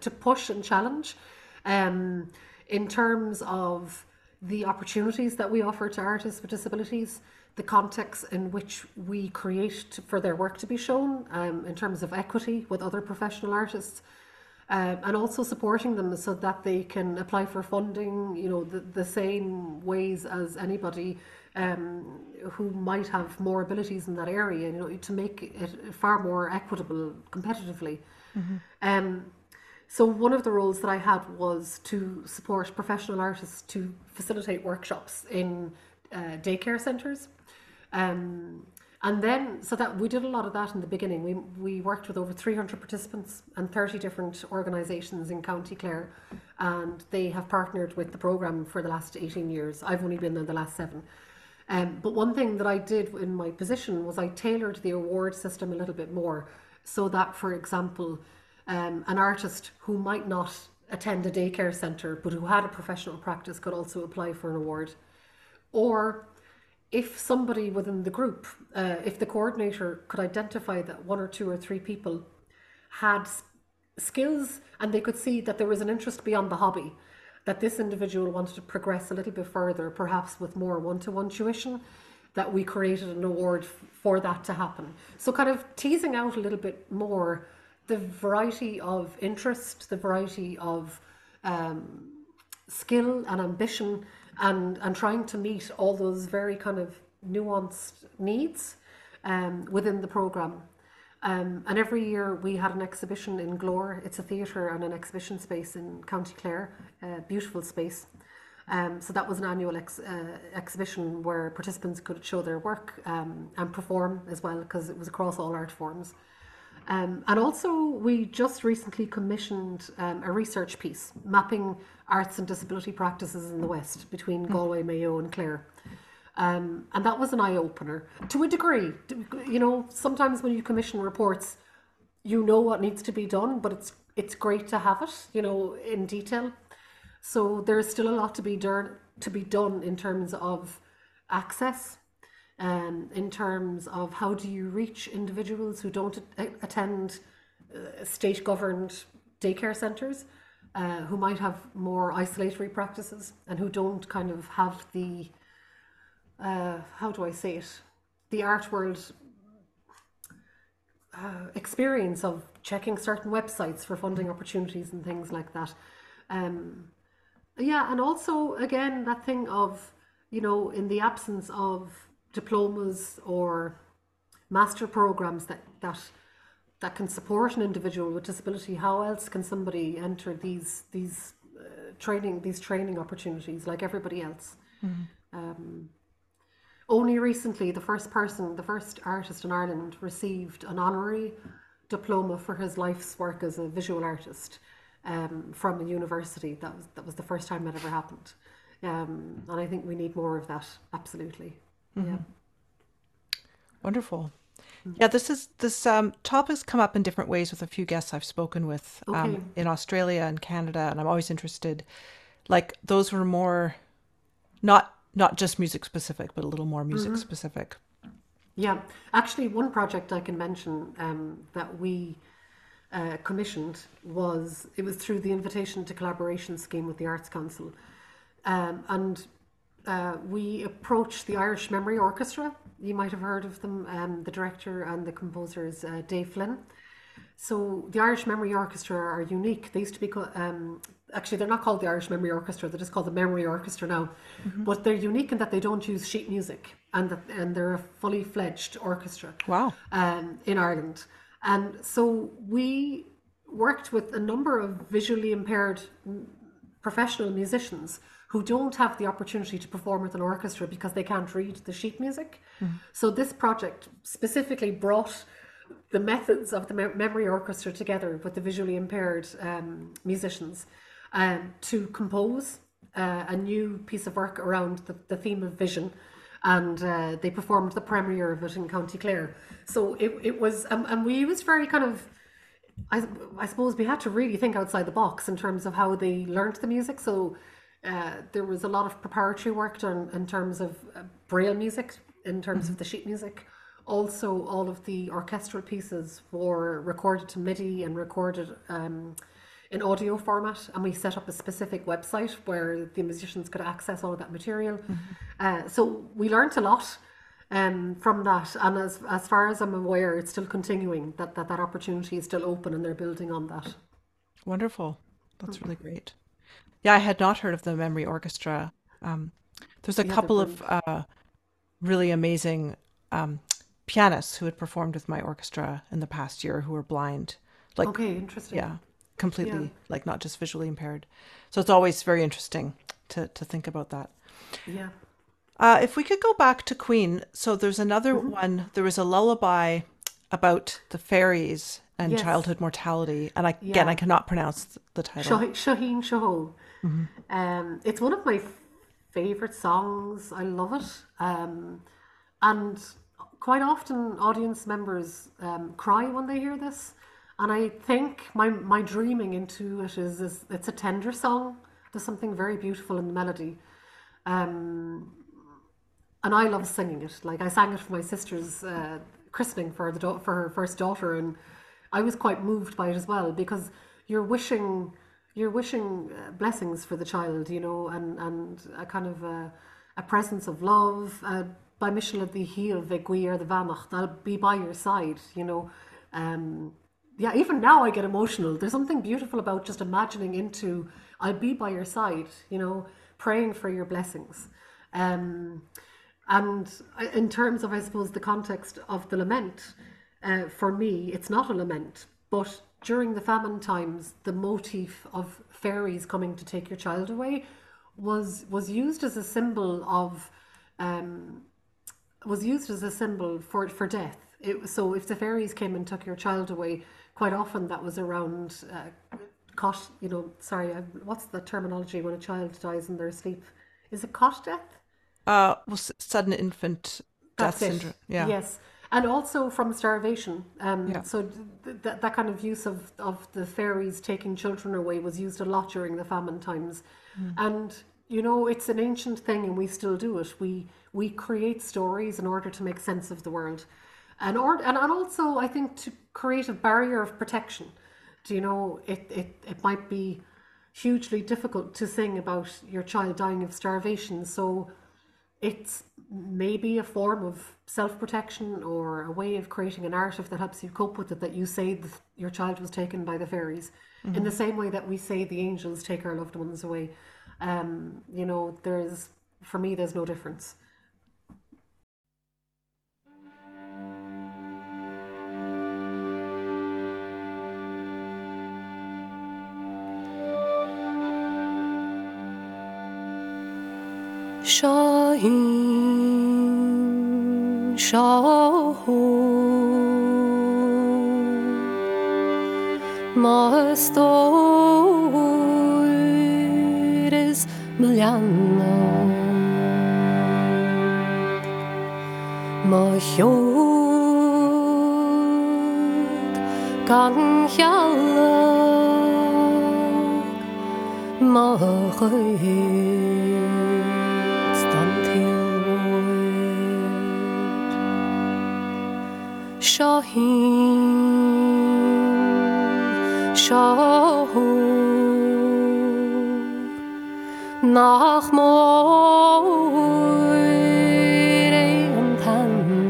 to push and challenge um, in terms of the opportunities that we offer to artists with disabilities, the context in which we create to, for their work to be shown, um, in terms of equity with other professional artists, um, and also supporting them so that they can apply for funding, you know, the, the same ways as anybody um, who might have more abilities in that area, you know, to make it far more equitable competitively. Um, so one of the roles that I had was to support professional artists to facilitate workshops in uh, daycare centres. Um, and then, so that we did a lot of that in the beginning. We, we worked with over 300 participants and 30 different organisations in County Clare, and they have partnered with the programme for the last 18 years. I've only been there the last seven. Um, but one thing that I did in my position was I tailored the award system a little bit more so that, for example, um, an artist who might not attend a daycare centre but who had a professional practice could also apply for an award. Or if somebody within the group, uh, if the coordinator could identify that one or two or three people had skills and they could see that there was an interest beyond the hobby, that this individual wanted to progress a little bit further, perhaps with more one to one tuition, that we created an award for that to happen. So, kind of teasing out a little bit more the variety of interest, the variety of um, skill and ambition and and trying to meet all those very kind of nuanced needs um, within the program. Um, and every year we had an exhibition in Glór. It's a theatre and an exhibition space in County Clare, a beautiful space. Um, so that was an annual ex- uh, exhibition where participants could show their work um, and perform as well because it was across all art forms. Um, and also, we just recently commissioned um, a research piece mapping arts and disability practices in the West between Galway, Mayo, and Clare. Um, and that was an eye opener to a degree. You know, sometimes when you commission reports, you know what needs to be done, but it's it's great to have it, you know, in detail. So there's still a lot to be done to be done in terms of access, um, in terms of how do you reach individuals who don't a- attend uh, state governed daycare centres, uh, who might have more isolatory practices and who don't kind of have the uh, how do I say it, the art world uh, experience of checking certain websites for funding opportunities and things like that. Um, yeah, and also again that thing of you know in the absence of diplomas or master programs that that that can support an individual with disability, how else can somebody enter these these uh, training these training opportunities like everybody else? Um, only recently, the first person, the first artist in Ireland, received an honorary diploma for his life's work as a visual artist um, from a university. That was that was the first time that ever happened, um, and I think we need more of that. Absolutely. Yeah. Wonderful. Yeah, this is this um, topic's come up in different ways with a few guests I've spoken with Okay. um, in Australia and Canada, and I'm always interested. Like those were more, not not just music specific, but a little more music specific. Yeah, actually, one project I can mention um, that we uh, commissioned was it was through the invitation to collaboration scheme with the Arts Council, um, and uh, we approached the Irish Memory Orchestra. You might have heard of them. Um, the director and the composer is uh, Dave Flynn. So the Irish Memory Orchestra are unique. They used to be called, um, actually they're not called the Irish Memory Orchestra. They're just called the Memory Orchestra now. But they're unique in that they don't use sheet music, and that and they're a fully fledged orchestra Wow. um, in Ireland. And so we worked with a number of visually impaired professional musicians who don't have the opportunity to perform with an orchestra because they can't read the sheet music. So this project specifically brought the methods of the mem- memory orchestra together with the visually impaired um, musicians um, to compose uh, a new piece of work around the, the theme of vision and uh, they performed the premiere of it in County Clare. So it, it was, um, and we was very kind of, I, I suppose we had to really think outside the box in terms of how they learnt the music. So uh, there was a lot of preparatory work done in terms of uh, braille music, in terms of the sheet music. Also, all of the orchestral pieces were recorded to MIDI and recorded um, in audio format, and we set up a specific website where the musicians could access all of that material. Uh, so we learnt a lot um, from that, and as as far as I'm aware, it's still continuing. That that that opportunity is still open, and they're building on that. Wonderful. That's really great. Yeah, I had not heard of the Memory Orchestra. Um, there's a Yeah, couple of uh, really amazing um, pianists who had performed with my orchestra in the past year who were blind. Like, Okay, interesting. yeah, completely, Yeah. like not just visually impaired. So it's always very interesting to, to think about that. yeah. Uh, if we could go back to Caoin, so there's another Mm-hmm. one. There was a lullaby about the fairies and Yes. childhood mortality, and I, again, I cannot pronounce the title. Shah- Shaheen Shaho. Um, it's one of my favorite songs. I love it. Um, and quite often audience members um, cry when they hear this, and I think my my dreaming into it is, is it's a tender song. There's something very beautiful in the melody. Um, and I love singing it. Like I sang it for my sister's uh, christening for the da- for her first daughter, and I was quite moved by it as well because you're wishing you're wishing uh, blessings for the child, you know, and and a kind of a, a presence of love. Uh, by Michel the heel veguir the vanach, I'll be by your side, you know. Um, yeah, even now I get emotional. There's something beautiful about just imagining into I'll be by your side, you know, praying for your blessings. Um, and in terms of, I suppose, the context of the lament, uh, for me, it's not a lament, but during the famine times, the motif of fairies coming to take your child away was was used as a symbol of um, was used as a symbol for for death. It, so if the fairies came and took your child away, quite often that was around uh, cot. You know, sorry, I, what's the terminology when a child dies in their sleep? Is it cot death? Uh, was sudden infant death That's it. syndrome. Yeah. Yes. And also from starvation. Um, Yeah. So th- th- that kind of use of, of the fairies taking children away was used a lot during the famine times. And, you know, it's an ancient thing and we still do it. We, we create stories in order to make sense of the world. And, or, and, and also, I think, to create a barrier of protection. Do you know, it, it, it might be hugely difficult to sing about your child dying of starvation. So it's maybe a form of self-protection or a way of creating a narrative that helps you cope with it that you say that your child was taken by the fairies. In the same way that we say the angels take our loved ones away um, you know there's for me there's no difference Shaheen Shaho Mastoires Miliana Mahjod Gan Shaheen Shaho Nach Moire an Tanne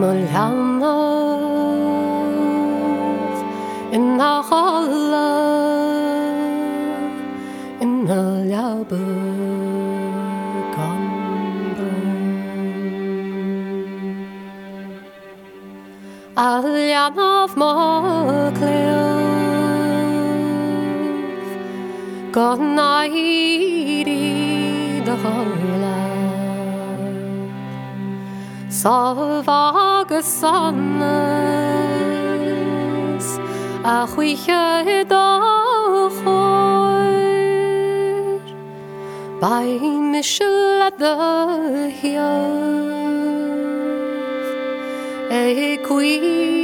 Mulhanov in Nachalla in Naljabe Aljanov Moklef Gonairi de Holla Salvagus sonnes a chuiche dochoir By Michel at the hill. E queer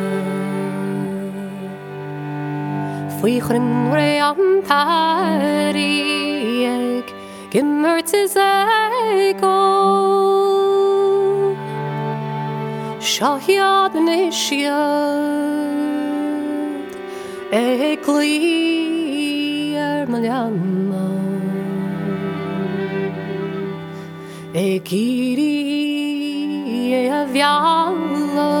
Fwychrin wre am tari eg Gimmert is ego Shahiad nishiad Egli er malyamma Egiri e aviala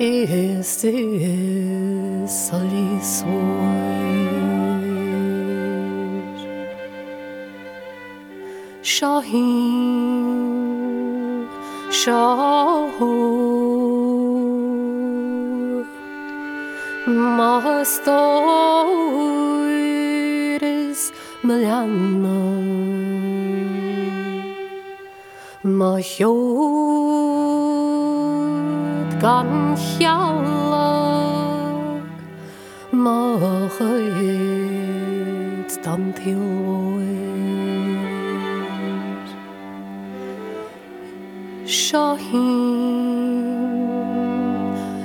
Este is solisor Shaheen Shaho Mastoiris Miliana Mahiod gan Machid dan tilwoir Shaheen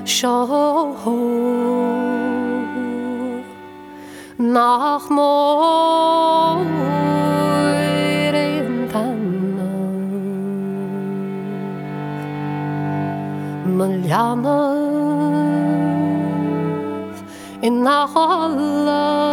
Shaho nach tanna Maljana in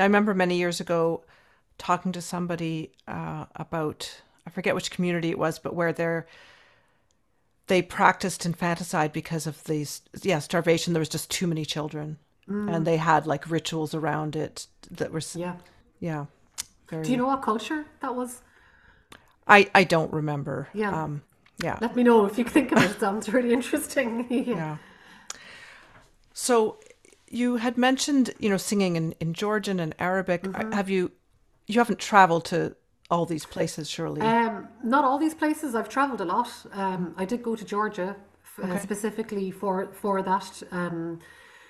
I remember many years ago talking to somebody uh, about I forget which community it was, but where they're they practiced infanticide because of these yeah starvation. There was just too many children, and they had like rituals around it that were Yeah. yeah. Very, Do you know what culture that was? I I don't remember. Yeah. Um, yeah. Let me know if you think of it. It sounds really interesting. yeah. Yeah. So you had mentioned, you know, singing in, in Georgian and Arabic. Mm-hmm. Have you you haven't traveled to all these places surely? Um, not all these places. I've travelled a lot. Um, I did go to Georgia f- uh, specifically for for that. Um,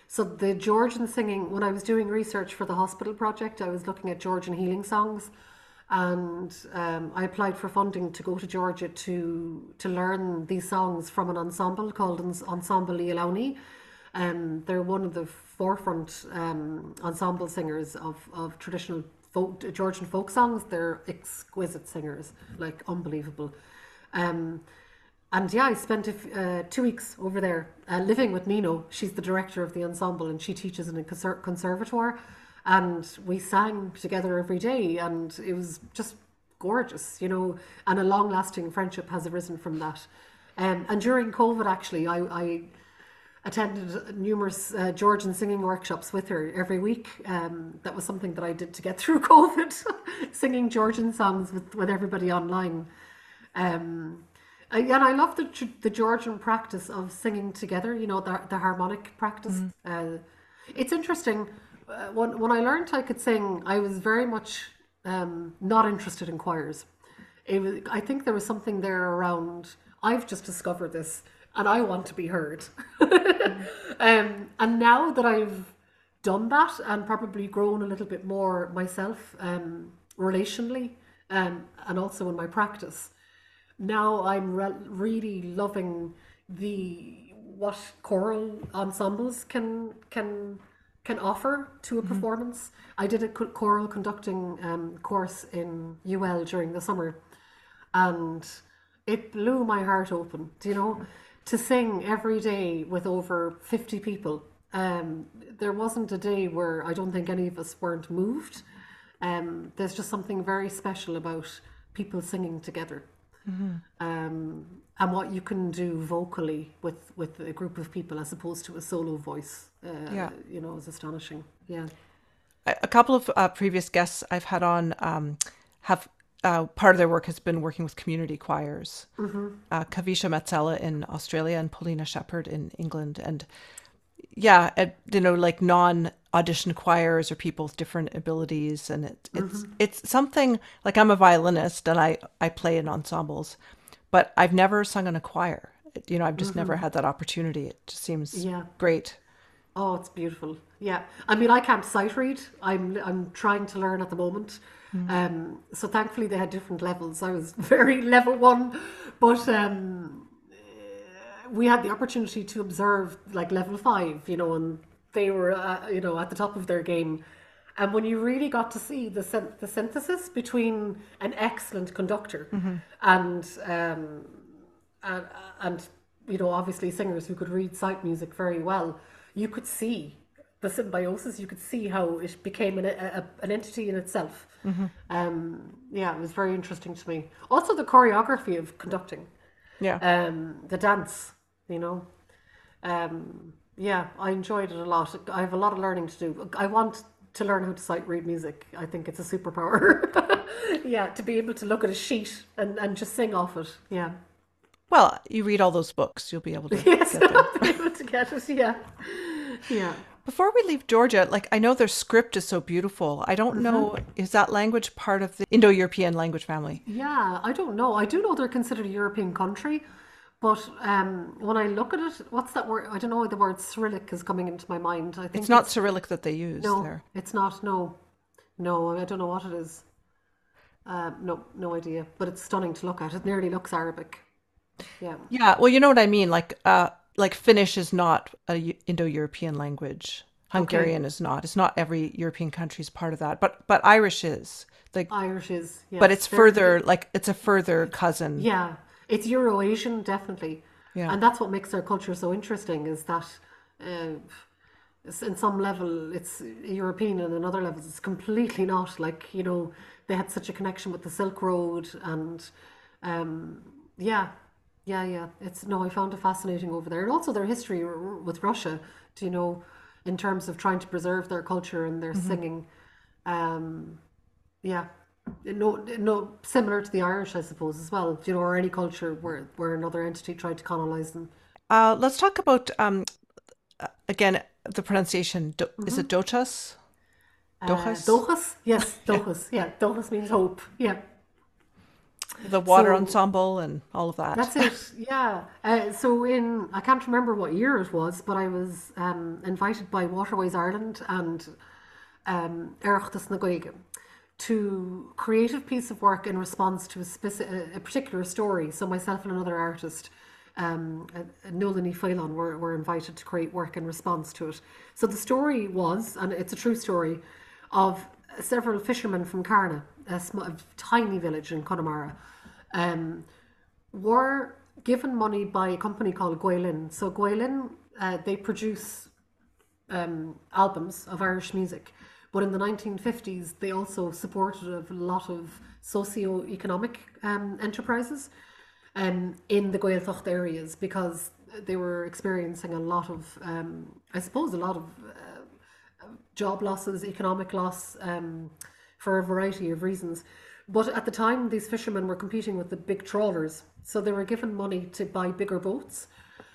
so the Georgian singing. When I was doing research for the hospital project, I was looking at Georgian healing songs, and um, I applied for funding to go to Georgia to to learn these songs from an ensemble called Ensemble Ialoni. Um, they're one of the forefront um, ensemble singers of, of traditional folk, Georgian folk songs. They're exquisite singers, like unbelievable. Um, and yeah, I spent uh, two weeks over there uh, living with Nino. She's the director of the ensemble and she teaches in a conser- conservatoire. And we sang together every day, and it was just gorgeous, you know. And a long lasting friendship has arisen from that. Um, and during COVID, actually, I, I attended numerous uh, Georgian singing workshops with her every week. Um, that was something that I did to get through COVID, singing Georgian songs with, with everybody online. Um, I- and I love the the Georgian practice of singing together. You know, the the harmonic practice. Uh, it's interesting. Uh, when when I learned I could sing, I was very much um, not interested in choirs. It was, I think there was something there around. I've just discovered this, and I want to be heard. um, and now that I've done that and probably grown a little bit more myself, um, relationally, um, and also in my practice, now I'm re- really loving the what choral ensembles can can can offer to a performance. I did a choral conducting um, course in UL during the summer, and it blew my heart open. Do you know? To sing every day with over fifty people, um, there wasn't a day where I don't think any of us weren't moved. Um, there's just something very special about people singing together um, and what you can do vocally with with a group of people as opposed to a solo voice. Uh, Yeah. you know, is astonishing. Yeah, a a couple of uh, previous guests I've had on um, have uh, part of their work has been working with community choirs. Uh, Kavisha Mazzella in Australia and Paulina Shepherd in England, and yeah, uh, you know, like non audition choirs or people with different abilities, and it, it's it's something like I'm a violinist and I I play in ensembles, but I've never sung in a choir. You know, I've just never had that opportunity. It just seems Yeah. great. Oh, it's beautiful. Yeah, I mean, I can't sight read. I'm I'm trying to learn at the moment. Um, so thankfully they had different levels. I was very level one, but um, uh, we had the opportunity to observe like level five, you know, and they were uh, you know at the top of their game. And when you really got to see the syn- the synthesis between an excellent conductor and um, and, and you know obviously singers who could read sight music very well, you could see the symbiosis. You could see how it became an, a, an entity in itself. Um, yeah, it was very interesting to me. Also, the choreography of conducting, Yeah. um, the dance. You know, um, yeah, I enjoyed it a lot. I have a lot of learning to do. I want to learn how to sight read music. I think it's a superpower. yeah, to be able to look at a sheet and, and just sing off it. Yeah. well, you read all those books, you'll be able to Yes, get there. be able to get it. Yeah. Yeah. Before we leave Georgia, like I know their script is so beautiful. I don't know, is that language part of the Indo European language family? Yeah, I don't know. I do know they're considered a European country, but um, when I look at it, what's that word? I don't know. The word Cyrillic is coming into my mind. I think It's not Cyrillic that they use No, there. it's not. No, no. I don't know what it is. Um, no, no idea. But it's stunning to look at. It nearly looks Arabic. Yeah. Yeah, well, you know what I mean. Like, uh, like Finnish is not a Indo-European language. Hungarian is not. It's not every European country is part of that. But but Irish is. Like, Irish is. Yes, but it's they're- further. Like, it's a further cousin. Yeah, it's Euro-Asian definitely. Yeah. And that's what makes our culture so interesting is that uh, in some level it's European and in other levels it's completely not. Like, you know, they had such a connection with the Silk Road and um, yeah, yeah, yeah. It's no, I found it fascinating over there. And also their history r- r- with Russia, do you know, in terms of trying to preserve their culture and their singing. Um, yeah. No, no, similar to the Irish, I suppose, as well. Do You know, or any culture where where another entity tried to colonize them. Uh, let's talk about um, uh, again the pronunciation. Do, Is Mm-hmm. it Dochas? Uh, Dochas? Dochas, yes, Dochas, yeah, Dochas means hope. Yeah, the water So- ensemble and all of that. that's it. Yeah. Uh, so in I can't remember what year it was, but I was um, invited by Waterways Ireland and um, to create a piece of work in response to a, speci- a particular story. So myself and another artist, um, Nolani Phelan, were, were invited to create work in response to it. So the story was, and it's a true story, of several fishermen from Carna, a, sm- a tiny village in Connemara, um, were given money by a company called Gael Linn. So Gael Linn, uh, they produce um, albums of Irish music. But in the 1950s, they also supported a lot of socio-economic um, enterprises um, in the Gaeltacht areas because they were experiencing a lot of, um, I suppose, a lot of uh, job losses, economic loss, um, for a variety of reasons. But at the time, these fishermen were competing with the big trawlers, so they were given money to buy bigger boats,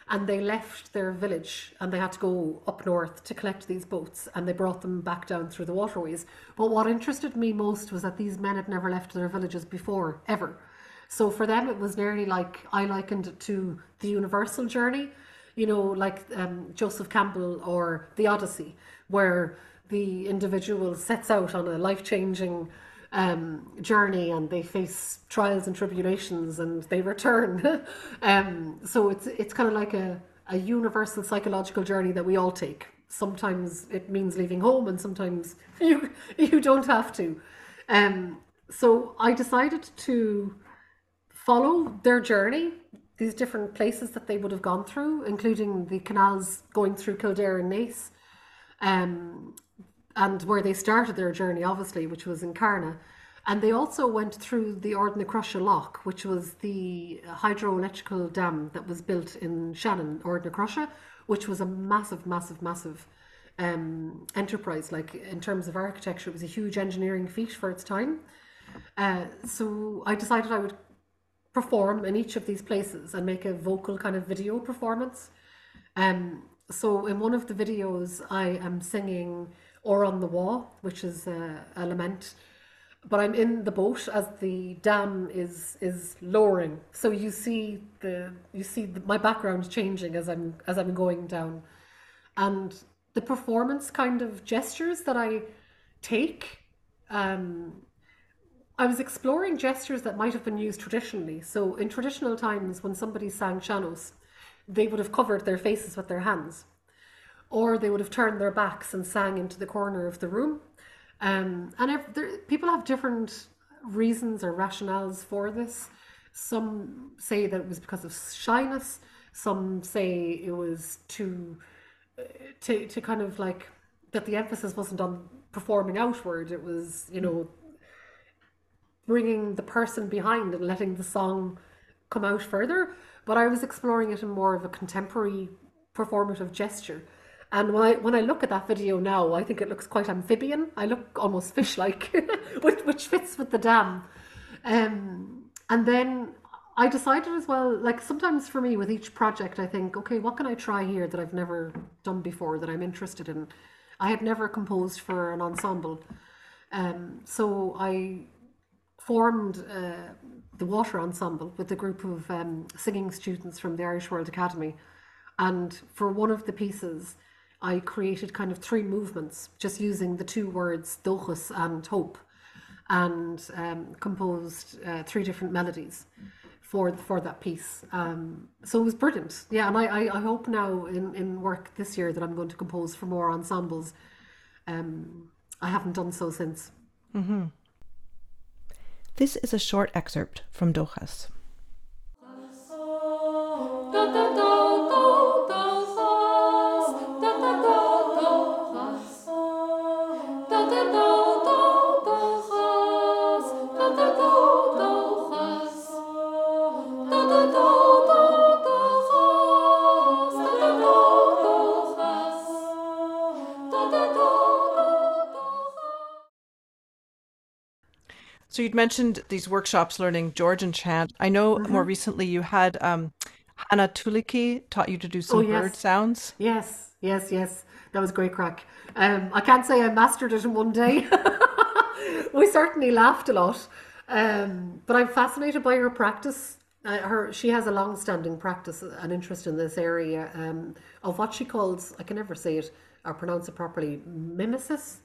and they left their village and they had to go up north to collect these boats, and they brought them back down through the waterways. But what interested me most was that these men had never left their villages before, ever. So for them, it was nearly like I likened it to the universal journey, you know, like um, Joseph Campbell or the Odyssey, where the individual sets out on a life changing um, journey and they face trials and tribulations and they return. um, so it's it's kind of like a, a universal psychological journey that we all take. Sometimes it means leaving home and sometimes you you don't have to. Um, so I decided to follow their journey, these different places that they would have gone through, including the canals going through Kildare and Naas, um, and where they started their journey, obviously, which was in Carna. And they also went through the Ardnacrusha Lock, which was the hydroelectrical dam that was built in Shannon, Ardnacrusha, which was a massive, massive, massive um, enterprise. Like in terms of architecture, it was a huge engineering feat for its time. Uh, so I decided I would perform in each of these places and make a vocal kind of video performance. Um, so in one of the videos, I am singing "Or on the Wall," which is a, a lament, but I'm in the boat as the dam is is lowering. So you see the you see the, my background changing as I'm as I'm going down, and the performance kind of gestures that I take. Um, I was exploring gestures that might have been used traditionally. So, in traditional times, when somebody sang sean-nós, they would have covered their faces with their hands, or they would have turned their backs and sang into the corner of the room. Um, and ev- there, people have different reasons or rationales for this. Some say that it was because of shyness. Some say it was to to to kind of like that the emphasis wasn't on performing outward. It was you know bringing the person behind and letting the song come out further. But I was exploring it in more of a contemporary performative gesture. And when I when I look at that video now, I think it looks quite amphibian. I look almost fish-like, which which fits with the dam. Um, and then I decided as well, like sometimes for me with each project, I think, okay, what can I try here that I've never done before that I'm interested in? I had never composed for an ensemble, um, so I formed uh, the Water Ensemble with a group of um, singing students from the Irish World Academy. And for one of the pieces, I created kind of three movements, just using the two words dochas and hope, and um, composed uh, three different melodies for for that piece. Um, so it was brilliant. Yeah, and I, I, I hope now in, in work this year that I'm going to compose for more ensembles. Um, I haven't done so since. This is a short excerpt from Dochas. So you'd mentioned these workshops learning Georgian chant. I know more recently you had um, Hanna Tuulikki taught you to do some Oh, yes. bird sounds. Yes, yes, yes. That was great crack. Um, I can't say I mastered it in one day. we certainly laughed a lot. Um, but I'm fascinated by her practice. Uh, her she has a long-standing practice, an interest in this area um, of what she calls I can never say it or pronounce it properly mimesis,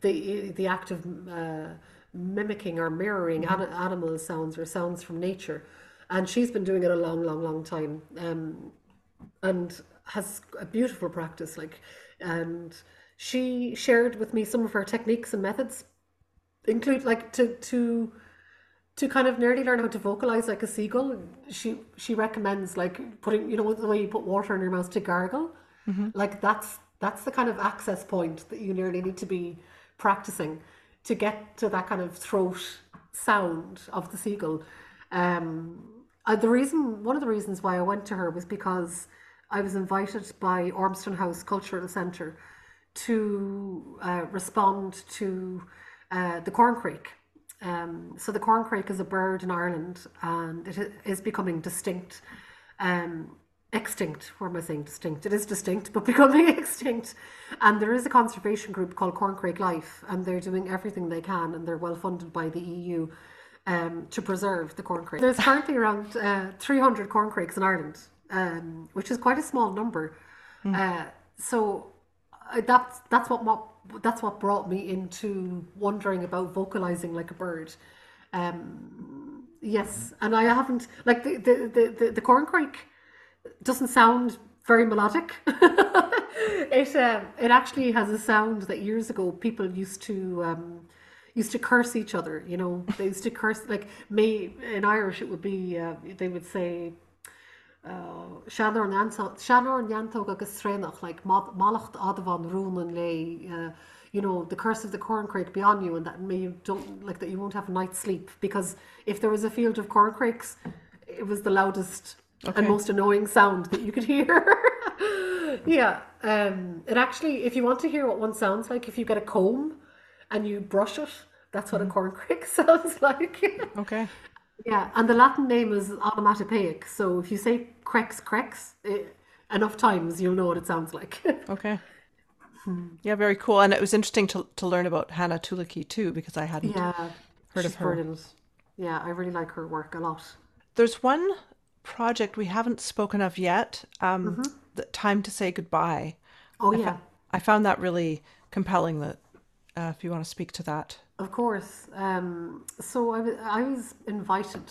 the the act of uh, mimicking or mirroring ani- animal sounds or sounds from nature, and she's been doing it a long, long, long time. Um, and has a beautiful practice like and she shared with me some of her techniques and methods include like to to to kind of nearly learn how to vocalize like a seagull. She she recommends like putting you know the way you put water in your mouth to gargle? Like that's that's the kind of access point that you nearly need to be practicing to get to that kind of throat sound of the seagull um uh, the reason one of the reasons why I went to her was because I was invited by Ormston House Cultural Centre to uh, respond to uh, the corncrake. Um, so the corncrake is a bird in Ireland, and it is becoming distinct, um, extinct. Where am I saying distinct? It is distinct, but becoming extinct. And there is a conservation group called Corncrake Life, and they're doing everything they can, and they're well funded by the EU um, to preserve the corncrake. There's currently around uh, 300 corncrakes in Ireland, um, which is quite a small number. Uh, so uh, that's that's what, what that's what brought me into wondering about vocalizing like a bird. Um, yes, and I haven't like the the the, the, the corncrake doesn't sound very melodic. it um, it actually has a sound that years ago people used to um, used to curse each other. You know, they used to curse like me in Irish. It would be uh, they would say. Seanor an Seanor an Yantog agus Srenach, like Mal- Malacht Adavan Runan lay, uh, you know, the curse of the corncrake be on you, and that may you don't like that you won't have a night's sleep because if there was a field of corncrakes, it was the loudest and most annoying sound that you could hear. yeah, um, it actually, if you want to hear what one sounds like, if you get a comb and you brush it, that's what a corncrake sounds like. Okay. Yeah, and the Latin name is onomatopoeic. So if you say crex crex eh, enough times, you'll know what it sounds like. Okay. Yeah, very cool. And it was interesting to, to learn about Hanna Tuulikki too, because I hadn't. yeah, Heard of her. brilliant. Yeah, I really like her work a lot. There's one project we haven't spoken of yet. Um, the Time to Say Goodbye. Oh I yeah, fo- I found that really compelling. That uh, if you want to speak to that. of course. Um, so I was I was invited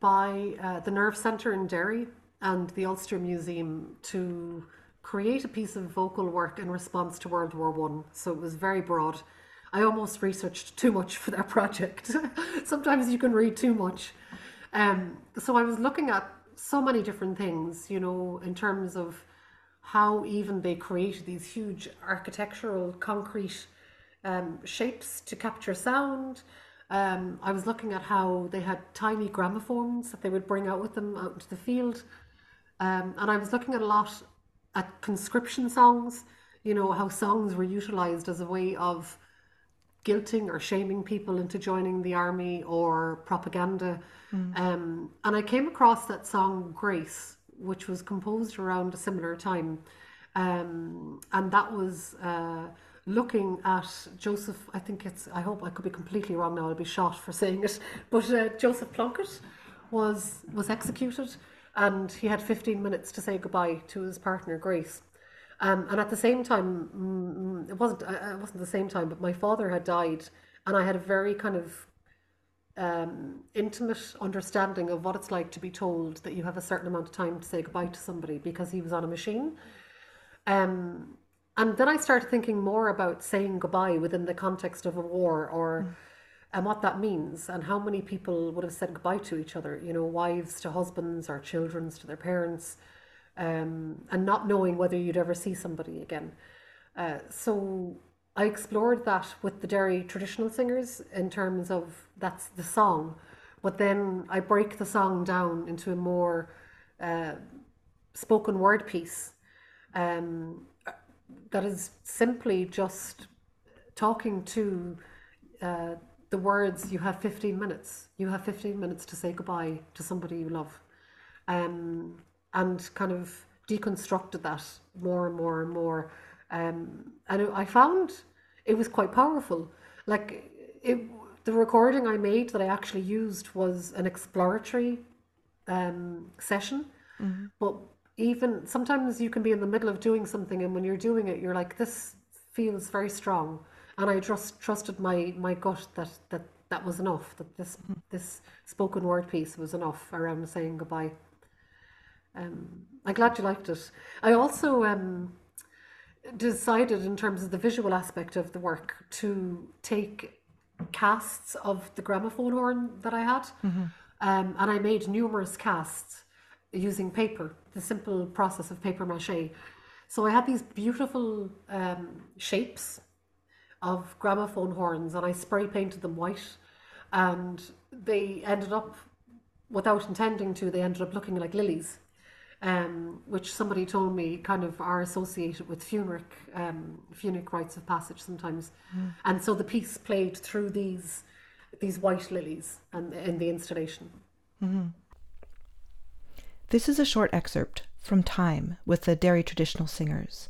by uh, the Nerve Centre in Derry and the Ulster Museum to create a piece of vocal work in response to World War One. So it was very broad. I almost researched too much for that project. Sometimes you can read too much. Um, so I was looking at so many different things, you know, in terms of how even they created these huge architectural concrete um, shapes to capture sound. Um, I was looking at how they had tiny gramophones that they would bring out with them out into the field. Um, and I was looking at a lot at conscription songs, you know, how songs were utilized as a way of guilting or shaming people into joining the army or propaganda. Um, and I came across that song Grace, which was composed around a similar time. Um, and that was uh, looking at Joseph, I think it's, I hope I could be completely wrong now, I'll be shot for saying it, but uh, Joseph Plunkett was, was executed and he had 15 minutes to say goodbye to his partner Grace. Um, and at the same time, mm, it wasn't uh, it wasn't the same time, but my father had died, and I had a very kind of um, intimate understanding of what it's like to be told that you have a certain amount of time to say goodbye to somebody because he was on a machine. Um, and then I started thinking more about saying goodbye within the context of a war or and what that means and how many people would have said goodbye to each other, you know, wives to husbands or children to their parents, um, and not knowing whether you'd ever see somebody again. Uh, so I explored that with the Derry traditional singers in terms of that's the song, but then I break the song down into a more uh, spoken word piece um, that is simply just talking to uh, the words you have 15 minutes you have 15 minutes to say goodbye to somebody you love um, and kind of deconstructed that more and more and more. Um, and I found it was quite powerful. Like it the recording I made that I actually used was an exploratory um, session. But even sometimes you can be in the middle of doing something and when you're doing it you're like this feels very strong. And I just trusted my my gut that that that was enough that this this spoken word piece was enough around saying goodbye um, I'm glad you liked it. I also um, decided in terms of the visual aspect of the work to take casts of the gramophone horn that I had. Um, and I made numerous casts using paper, the simple process of paper mache. So I had these beautiful um, shapes of gramophone horns and I spray painted them white and they ended up without intending to they ended up looking like lilies um, which somebody told me kind of are associated with Funeric, um, Funeric rites of passage sometimes. And so the piece played through these these white lilies and in the installation. This is a short excerpt from Time with the Derry traditional singers.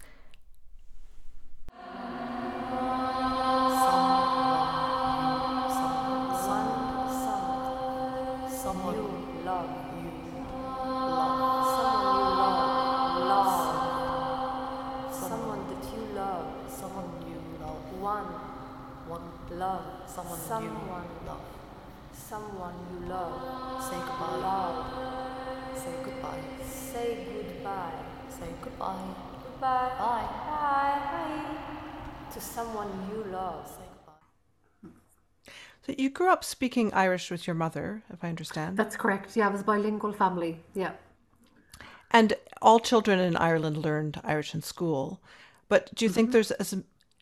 Someone you love, Say goodbye. love, Say goodbye. say goodbye, Say goodbye. goodbye, Bye. bye, bye, to someone you love. Say goodbye. So you grew up speaking Irish with your mother, if I understand. That's correct. Yeah, I was a bilingual family. Yeah. And all children in Ireland learned Irish in school. But do you think there's as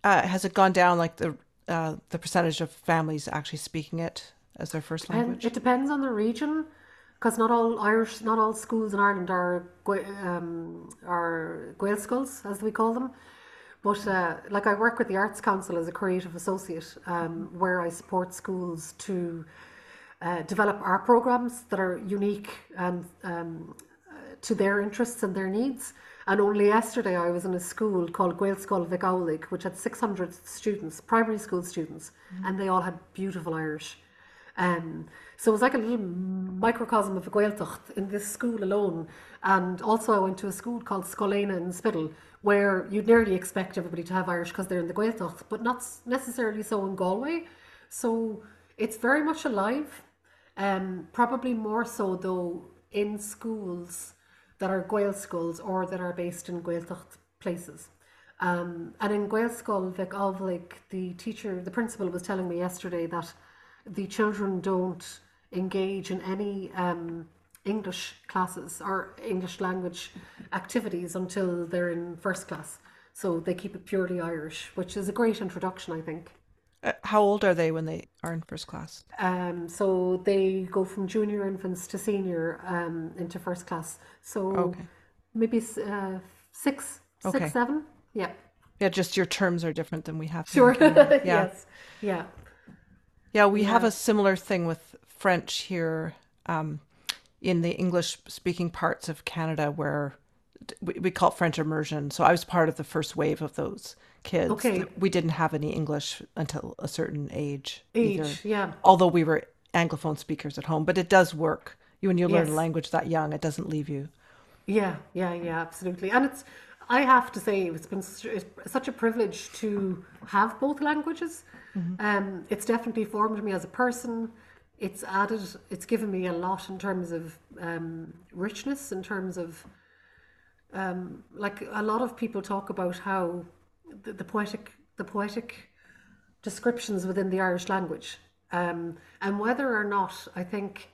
uh, has it gone down like the uh, the percentage of families actually speaking it as their first And language? it depends on the region, because not all Irish, not all schools in Ireland are um, are Gael schools, as we call them. But uh, like I work with the Arts Council as a creative associate, um, where I support schools to uh, develop art programs that are unique and um, to their interests and their needs. And only yesterday I was in a school called Gaelscoil Mhic Amhlaigh, which had 600 students, primary school students, and they all had beautiful Irish. Um, so it was like a little microcosm of Gaeltacht in this school alone. And also I went to a school called Scoil Éinne in Spiddal, where you'd nearly expect everybody to have Irish because they're in the Gaeltacht, but not necessarily so in Galway. So it's very much alive. Um, probably more so though in schools that are Gael schools or that are based in Gaeltacht places. Um, and in Gaelscoil, Mhic Amhlaigh, the teacher, the principal was telling me yesterday that the children don't engage in any um, English classes or English language activities until they're in first class. So they keep it purely Irish, which is a great introduction, I think. Uh, how old are they when they are in first class? Um, so they go from junior infants to senior um, into first class. So Okay. maybe uh, six, Okay. six, seven. Yeah, Yeah, just your terms are different than we have. sure. Yeah. yes, yeah, Yeah, we have a similar thing with French here um, in the English speaking parts of Canada where we, we call it French immersion. So I was part of the first wave of those kids. Okay. We didn't have any English until a certain age. age. either. Yeah, Although we were Anglophone speakers at home, but it does work. You when you learn a language that young, it doesn't leave you. Yeah, yeah, yeah, absolutely. And it's, I have to say, it's been such, a privilege to have both languages. Um, it's definitely formed me as a person. It's added, it's given me a lot in terms of um, richness, in terms of, um, like a lot of people talk about how the, the poetic, the poetic descriptions within the Irish language, um, and whether or not I think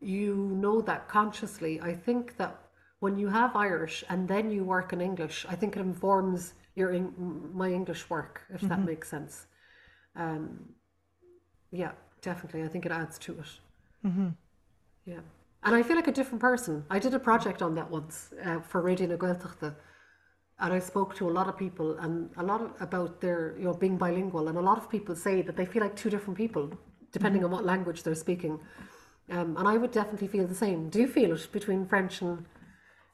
you know that consciously. I think that when you have Irish and then you work in English, I think it informs your my English work, if that makes sense. Um, yeah, definitely. I think it adds to it. Mm-hmm. Yeah, and I feel like a different person. I did a project on that once uh, for Radio na Gaeltachta, and I spoke to a lot of people and a lot of, about their you know being bilingual, and a lot of people say that they feel like two different people depending on what language they're speaking. Um, and I would definitely feel the same. Do you feel it between French and,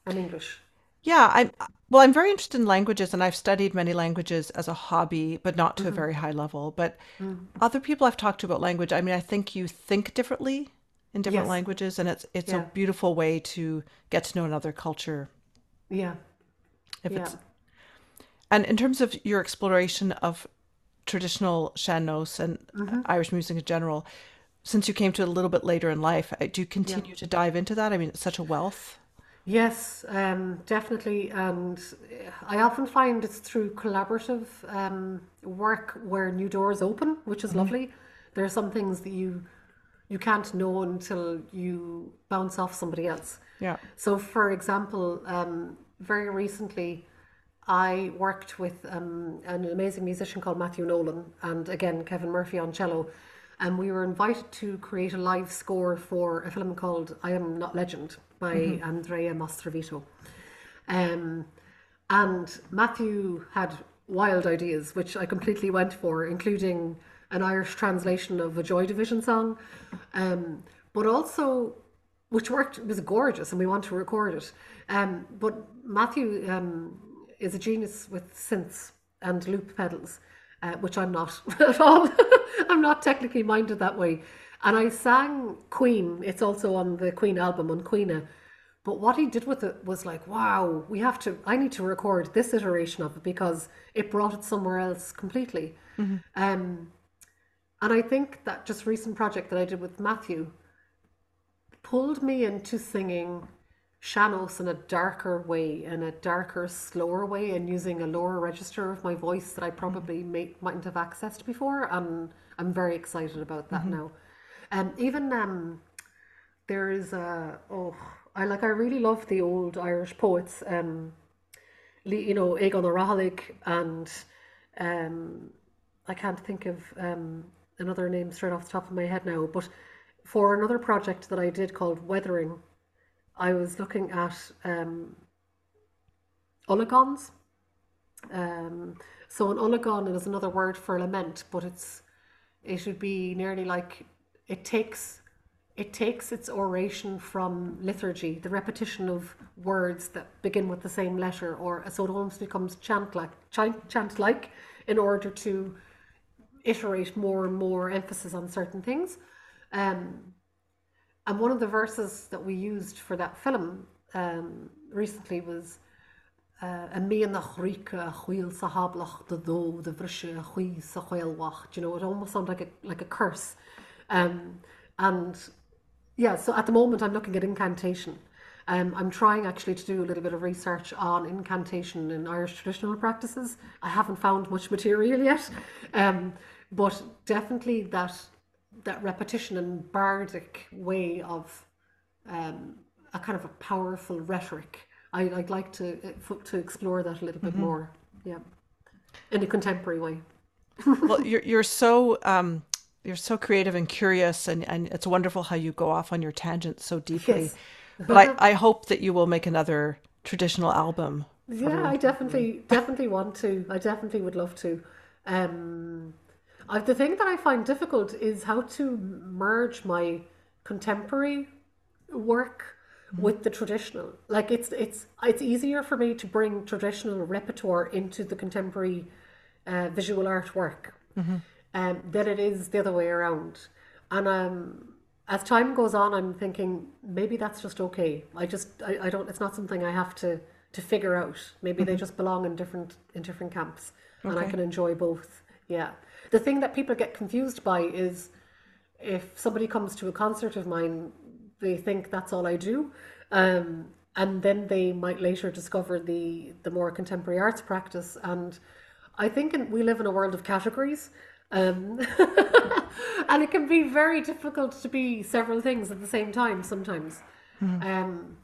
and English? Yeah, I'm well, I'm very interested in languages and I've studied many languages as a hobby, but not to a very high level. But other people I've talked to about language, I mean, I think you think differently in different Yes. languages and it's it's Yeah. a beautiful way to get to know another culture Yeah, if yeah, it's and in terms of your exploration of traditional sean-nós and Mm-hmm. Irish music in general, since you came to it a little bit later in life, do you continue to dive into that? I mean, it's such a wealth. Yes, um, definitely. And I often find it's through collaborative um, work where new doors open, which is lovely. There are some things that you you can't know until you bounce off somebody else. Yeah. So, for example, um, very recently, I worked with um, an amazing musician called Matthew Noone and again Kevin Murphy on cello. And we were invited to create a live score for a film called I Am Not Legend by Andrea Mastrovito. Um, and Matthew had wild ideas, which I completely went for, including an Irish translation of a Joy Division song, um, but also which worked was gorgeous, and we want to record it. Um, but Matthew um, is a genius with synths and loop pedals, uh, which I'm not at all. I'm not technically minded that way. And I sang Caoin. It's also on the Caoin album on Queena. But what he did with it was like, wow, we have to, I need to record this iteration of it because it brought it somewhere else completely. Um, and I think that just recent project that I did with Matthew pulled me into singing sean-nós in a darker way, in a darker, slower way, and using a lower register of my voice that I probably may, mightn't have accessed before. And I'm very excited about that now. And even um, there is a oh, I like I really love the old Irish poets. Um, you know, Aogán Ó Rathaille and um, I can't think of um, another name straight off the top of my head now, but for another project that I did called Weathering, I was looking at um, olagóns. Um, so an olagón is another word for lament, but it's it would be nearly like it takes it takes its oration from liturgy, the repetition of words that begin with the same letter, or so it almost becomes chant like chant, chant like in order to iterate more and more emphasis on certain things. Um, and one of the verses that we used for that film um, recently was uh, a me na chríce a chuil sa hablach de dó de brise a chuí sa chhuilwacht. You know, it almost sounded like a like a curse. Um, and yeah, so at the moment I'm looking at incantation. Um, I'm trying actually to do a little bit of research on incantation in Irish traditional practices. I haven't found much material yet, um, but definitely that that repetition and bardic way of um, a kind of a powerful rhetoric. I, I'd like to uh, to explore that a little bit more. Yeah, in a contemporary way. well, you're you're so um, you're so creative and curious, and, and it's wonderful how you go off on your tangents so deeply. Yes. But I, I hope that you will make another traditional album. Yeah, I definitely definitely want to. I definitely would love to. Um, I, the thing that I find difficult is how to merge my contemporary work with the traditional. Like it's it's it's easier for me to bring traditional repertoire into the contemporary uh, visual art work um, than it is the other way around. And um, as time goes on, I'm thinking maybe that's just okay. I just I, I don't. It's not something I have to to figure out. Maybe they just belong in different in different camps, and I can enjoy both. Yeah. The thing that people get confused by is if somebody comes to a concert of mine, they think that's all I do. Um, and then they might later discover the, the more contemporary arts practice. And I think in, we live in a world of categories. Um, and it can be very difficult to be several things at the same time sometimes. Um,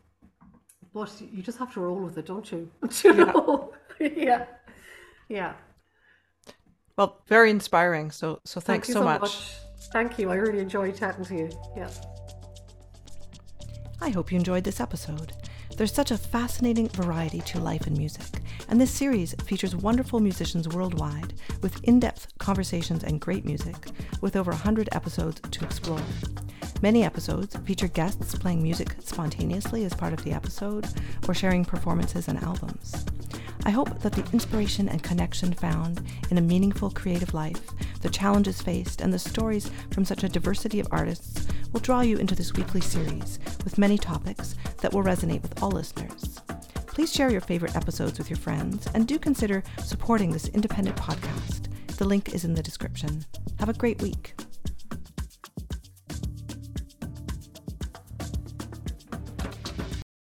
but you just have to roll with it, don't you? you know? yeah. Yeah. Well, very inspiring. So so Thank thanks you so, much. Thank you. I really enjoyed chatting to you. Yeah. I hope you enjoyed this episode. There's such a fascinating variety to life and music, and this series features wonderful musicians worldwide with in depth conversations and great music, with over 100 episodes to explore. Many episodes feature guests playing music spontaneously as part of the episode or sharing performances and albums. I hope that the inspiration and connection found in a meaningful creative life, the challenges faced, and the stories from such a diversity of artists will draw you into this weekly series with many topics that will resonate with all listeners. Please share your favorite episodes with your friends and do consider supporting this independent podcast. The link is in the description. Have a great week.